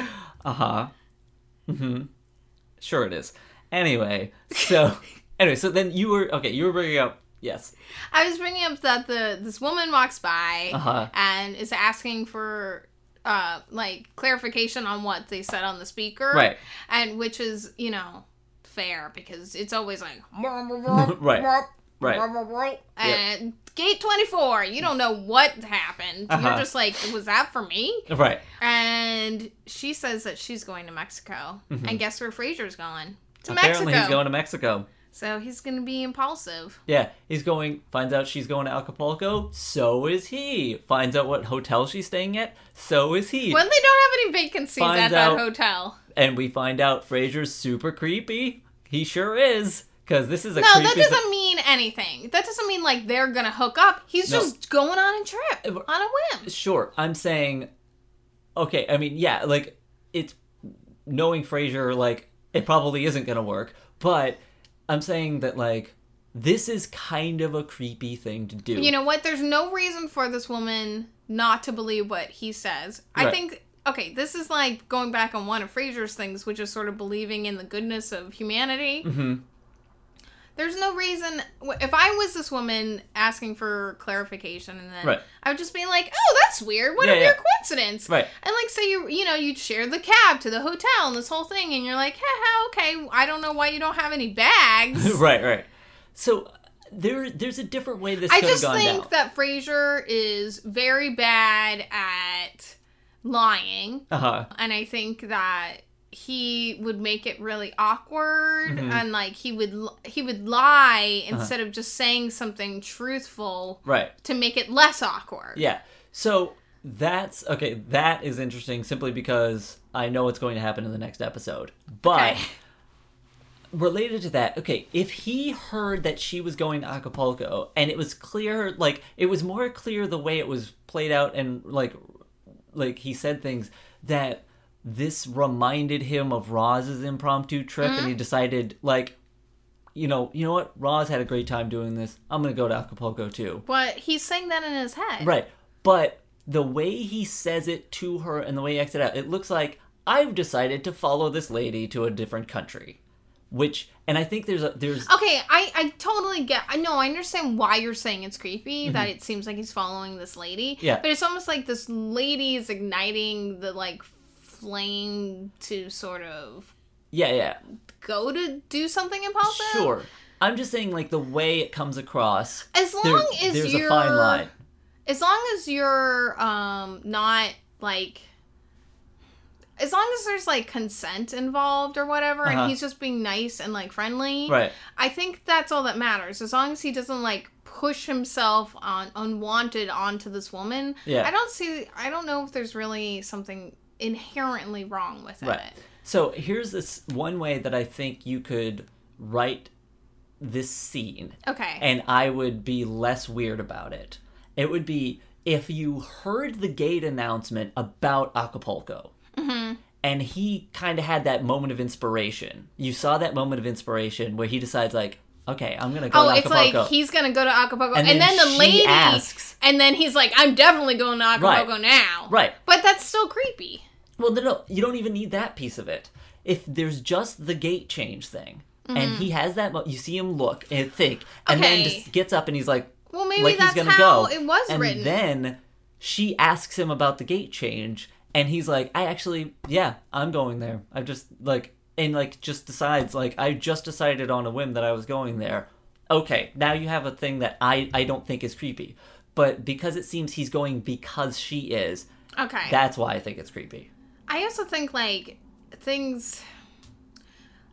Uh huh. hmm Sure, it is. Anyway, so <laughs> anyway, so then you were okay. You were bringing up yes. I was bringing up that the this woman walks by Uh huh. and is asking for uh like clarification on what they said on the speaker Right. and which is you know fair because it's always like Right. Right. and gate 24 you don't know what happened Uh-huh. you're just like was that for me Right. and she says that she's going to mexico and guess where Frasier's going to Mm-hmm. Apparently, mexico he's going to Mexico. So he's gonna be impulsive Yeah, he's going. Finds out she's going to Acapulco. So is he. Finds out what hotel she's staying at. So is he. when they don't have any vacancies Finds at that hotel and we find out Frasier's super creepy. He sure is. Because this is a No, creepy. that doesn't mean anything. That doesn't mean like they're gonna hook up. He's No. just going on a trip Uh, on a whim. Sure, I'm saying. Okay, I mean, yeah, like it's knowing Frasier, like it probably isn't gonna work. But I'm saying that like this is kind of a creepy thing to do. You know what? There's no reason for this woman not to believe what he says. I think okay, this is like going back on one of Frasier's things, which is sort of believing in the goodness of humanity. hmm There's no reason. If I was this woman asking for clarification, and then Right. I would just be like, "Oh, that's weird. What Yeah, a weird yeah. coincidence." Right. And like, say you, you know, you'd share the cab to the hotel and this whole thing, and you're like, "Haha, okay. I don't know why you don't have any bags." <laughs> right, right. So there, there's a different way this I just think down. that Frasier is very bad at lying, uh huh. and I think that he would make it really awkward Mhm. and like he would he would lie Uh-huh. instead of just saying something truthful Right. to make it less awkward. Yeah. So that's okay. That is interesting simply because I know what's going to happen in the next episode. But Okay. <laughs> related to that, okay, if he heard that she was going to Acapulco and it was clear, like it was more clear the way it was played out and like, like he said things that this reminded him of Roz's impromptu trip, and he decided like. You know, you know what? Roz had a great time doing this. I'm gonna go to Acapulco too. But he's saying that in his head. Right. But the way he says it to her and the way he acts it out, it looks like I've decided to follow this lady to a different country. Which and I think there's a there's Okay, I, I totally get. I know. I understand why you're saying it's creepy. That it seems like he's following this lady. Mm-hmm. Yeah. But it's almost like this lady is igniting the like flame to sort of yeah, yeah. go to do something impulsive. Sure. I'm just saying like the way it comes across As long there- as there's you're a fine line. as long as you're um not like as long as there's like consent involved or whatever Uh-huh. and he's just being nice and like friendly Right. i think that's all that matters as long as he doesn't like push himself on unwanted onto this woman Yeah. i don't see i don't know if there's really something inherently wrong with Right. it So here's this one way that I think you could write this scene okay and I would be less weird about it. It would be if you heard the gate announcement about Acapulco Mm-hmm. and he kind of had that moment of inspiration. You saw that moment of inspiration where he decides, like, okay, I'm going to go Oh, to it's Acapulco. like he's gonna go to Acapulco, And and, then then, the lady asks- and then he's like, "I'm definitely going to Acapulco now." Right. But that's still creepy. Well, no, no, you don't even need that piece of it. If there's just the gate change thing, and he has that, mo- you see him look and think, and then Mm-hmm. Just gets up and he's like, Well, maybe like that's he's gonna how go. it was and written. then she asks him about the gate change, and he's like, I actually, yeah, I'm going there. I just like, and like, just decides, like, I just decided on a whim that I was going there. Okay, now you have a thing that I I don't think is creepy, but because it seems he's going because she is, okay. that's why I think it's creepy. I also think like things.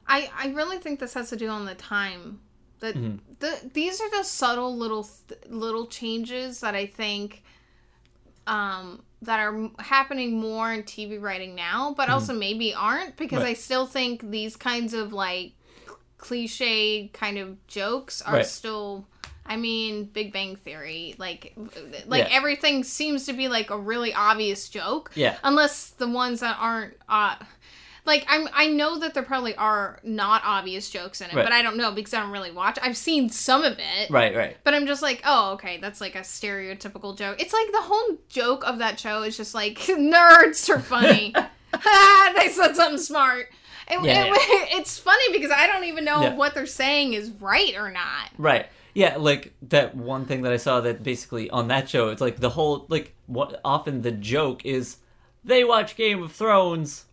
I I really think this has to do on the time. That Mm-hmm. the these are the subtle little little changes that I think um that are happening more in TV writing now, but also maybe aren't because. Right. I still think these kinds of like cliche kind of jokes are Right. still. I mean, Big Bang Theory, like, like Yeah. everything seems to be like a really obvious joke. Yeah. Unless the ones that aren't, uh, like I'm, I know that there probably are not obvious jokes in it, Right. but I don't know because I don't really watch. I've seen some of it, Right, right. but I'm just like, oh, okay, that's like a stereotypical joke. It's like the whole joke of that show is just like <laughs> nerds are funny. <laughs> <laughs> they said something smart. It, Yeah, it- yeah. it's funny because I don't even know what they're saying is right or not. Right. Yeah, like that one thing that I saw that basically on that show, it's like the whole like what often the joke is they watch Game of Thrones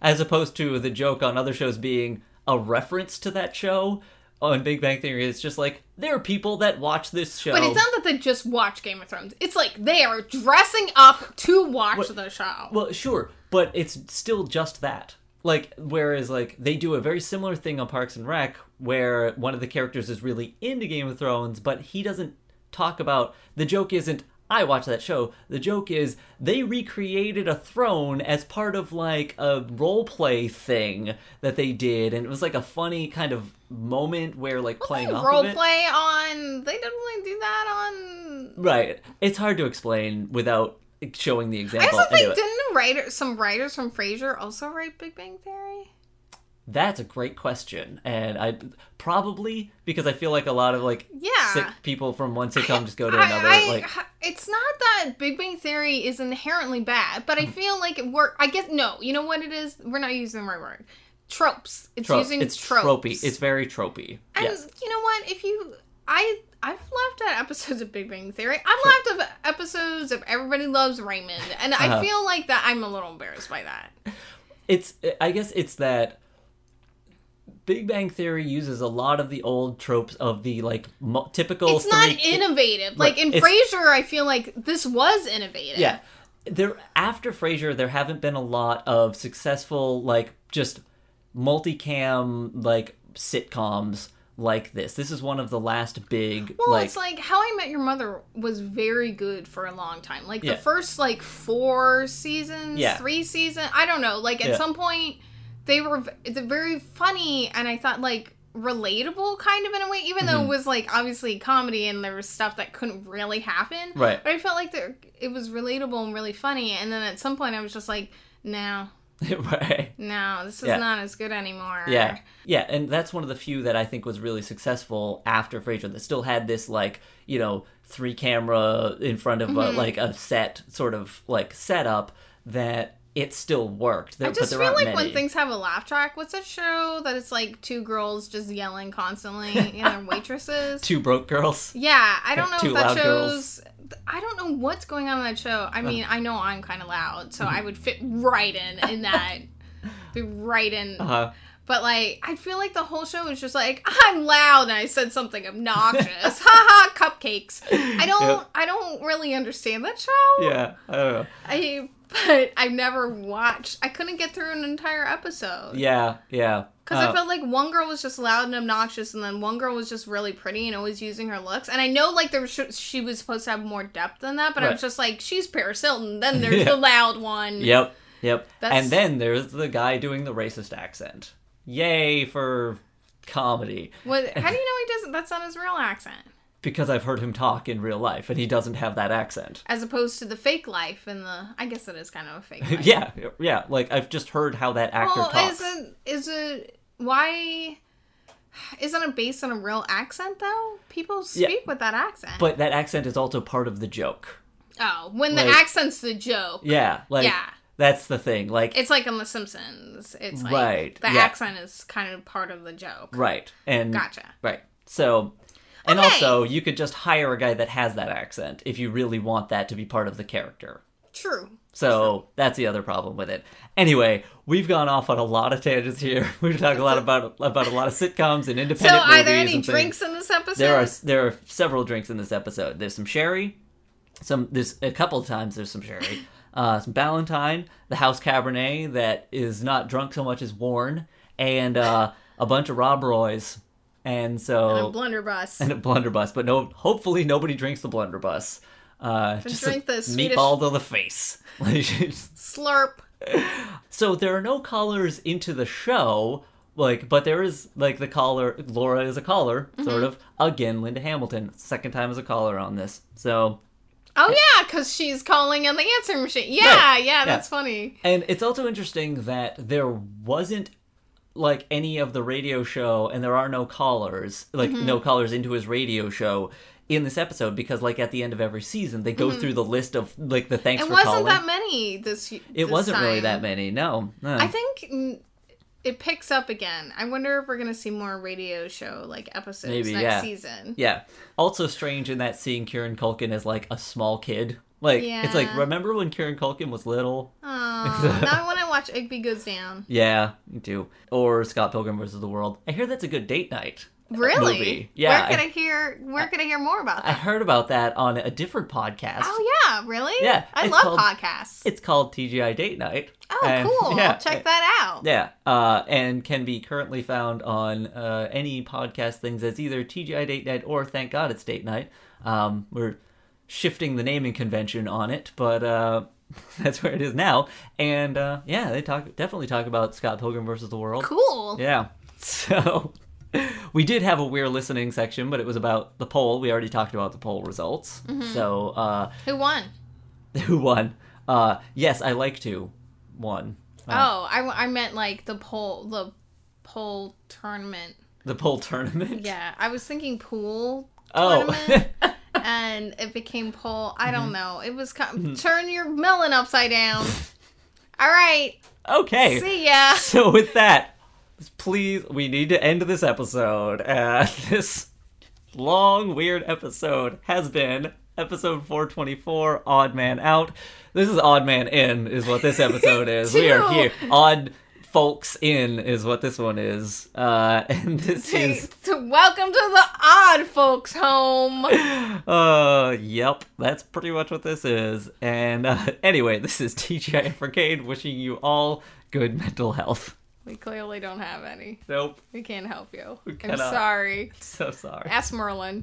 as opposed to the joke on other shows being a reference to that show. Oh, on Big Bang Theory, it's just like there are people that watch this show. But it's not that they just watch Game of Thrones. It's like they are dressing up to watch What- the show. Well, sure, but it's still just that. Like, whereas, like, they do a very similar thing on Parks and Rec, where one of the characters is really into Game of Thrones, but he doesn't talk about. The joke isn't, I watch that show. The joke is, they recreated a throne as part of, like, a role play thing that they did, and it was, like, a funny kind of moment where, like, playing off Role of it. play on. They didn't really do that on. Right. It's hard to explain without showing the example. I also think Anyway. didn't writer, some writers from Frasier also write Big Bang Theory? That's a great question, and I probably because I feel like a lot of like Yeah. sick people from one sitcom just go to another. I- like, it's not that Big Bang Theory is inherently bad, but I Mm-hmm. feel like it work. I guess no. You know what it is? We're not using the right word. Tropes. It's trope. using it's tropes. tropey. It's very tropey. and yes. you know what? If you, I, I've laughed at episodes of Big Bang Theory. I've laughed at episodes of Everybody Loves Raymond, and I Uh-huh. feel like that I'm a little embarrassed by that. It's. I guess it's that. Big Bang Theory uses a lot of the old tropes of the like mo- typical. It's not three- innovative. Like in It's- Frasier, I feel like this was innovative. Yeah. There after Frasier, there haven't been a lot of successful like just multicam like sitcoms like this. This is one of the last big Well, like it's like How I Met Your Mother was very good for a long time. Like Yeah. the first like four seasons, Yeah. three seasons. I don't know. Like at Yeah. some point, they were they're very funny, and I thought like relatable kind of in a way. Even though Mm-hmm. it was like obviously comedy and there was stuff that couldn't really happen. Right. But I felt like there, it was relatable and really funny. And then at some point, I was just like, no, <laughs> right. no, this is Yeah. not as good anymore. Yeah, yeah, and that's one of the few that I think was really successful after Frasier that still had this like you know three camera in front of Mm-hmm. a, like a set sort of like setup that it still worked. There, I just feel like many. when things have a laugh track, what's that show that it's like two girls just yelling constantly and they're <laughs> waitresses? Two broke girls. Yeah, I don't <laughs> know Two if that shows. girls. I don't know what's going on in that show. I mean, I know I'm kind of loud, so Mm-hmm. I would fit right in in that. <laughs> be right in. Uh-huh. But like, I feel like the whole show is just like I'm loud and I said something obnoxious. ha ha, cupcakes. I don't. Yep. I don't really understand that show. yeah, I don't know. I. But I've never watched. I couldn't get through an entire episode. Yeah, yeah. Because Uh, I felt like one girl was just loud and obnoxious, and then one girl was just really pretty and always using her looks. And I know like there was she was supposed to have more depth than that, but I was just like, she's Paris Hilton. Then <laughs> there's the loud one. Yep, yep. That's- And then there's the guy doing the racist accent. Yay for comedy. What? How do you <laughs> know he doesn't? That's not his real accent, Because I've heard him talk in real life, and he doesn't have that accent. as opposed to the fake life and the. I guess it is kind of a fake <laughs> life. yeah, yeah. Like I've just heard how that actor Well, talks. is it is it why? Isn't it based on a real accent though? People Yeah. speak with that accent. But that accent is also part of the joke. oh, when the like- accent's the joke. Yeah, like Yeah. that's the thing. Like It's like on The Simpsons. It's like Right, the yeah. accent is kind of part of the joke. right and Gotcha. right. So and Okay. also you could just hire a guy that has that accent if you really want that to be part of the character. True. So that's the other problem with it. Anyway, we've gone off on a lot of tangents here. <laughs> We've talked a lot about about a lot of sitcoms and independent. So, are there any drinks in this episode? There are there are several drinks in this episode. There's some sherry, some there's a couple of times there's some sherry, <laughs> uh, some Ballantine, the house Cabernet that is not drunk so much as worn, and uh, a bunch of Rob Roys, and so And a blunderbuss. <laughs> and a blunderbuss. But no, hopefully nobody drinks the blunderbuss. Uh, just drink the Swedish- meatball to the face. <laughs> Slurp. so there are no callers into the show. like, but there is like the caller. Laura is a caller, Mm-hmm. sort of. Again, Linda Hamilton, second time as a caller on this. So, Oh yeah, because she's calling on the answering machine. Yeah, Right. yeah, Yeah. that's funny. and it's also interesting that there wasn't like any of the radio show, and there are no callers, like Mm-hmm. no callers into his radio show. In this episode, because like at the end of every season, they go through the list of like the thanks Mm-hmm. It for wasn't calling. that many this. it this wasn't really that many. No, no. I think it picks up again. I wonder if we're gonna see more radio show like episodes Maybe, next yeah. season. Yeah. Also strange in that seeing Kieran Culkin as like a small kid. Like yeah. it's like remember when Kieran Culkin was little? Oh, now when I <laughs> watch Igby Goes Down, Yeah, me too. Or Scott Pilgrim versus the World. I hear that's a good date night. really? movie. Yeah, Where could I- I, hear? Where could I hear more about that? I heard about that on a different podcast. oh yeah, really? Yeah, I love called- podcasts. It's called TGI Date Night. oh, And- cool. <laughs> Yeah, I'll check that out. Yeah, uh, and can be currently found on uh, any podcast things as either TGI Date Night or Thank God It's Date Night. Um, we're shifting the naming convention on it, but uh, <laughs> that's where it is now. And uh, yeah, they talk definitely talk about Scott Pilgrim versus the World. Cool. Yeah, <laughs> so <laughs> we did have a we're listening section, but it was about the poll. We already talked about the poll results. Mm-hmm. So uh, Who won? who won? Uh, yes, I like to won. Uh, Oh, I, I meant like the poll the poll tournament. The poll tournament. Yeah, I was thinking pool Oh. And it became poll. I Mm-hmm. don't know. It was kind turn your melon upside down. All right, okay. see ya. <laughs> So with that, please, we need to end this episode. Uh, <laughs> this long, weird episode has been episode 424, Odd Man Out. This is Odd Man In, is what this episode is. we are here. Odd Folks In is what this one is. Uh, <laughs> and this is, to Welcome to the odd folks home. <laughs> uh, yep, that's pretty much what this is. And uh, <laughs> anyway, this is TGI Arcade wishing you all good mental health. We clearly don't have any. Nope, We can't help you. I'm sorry. so sorry. Ask Merlin.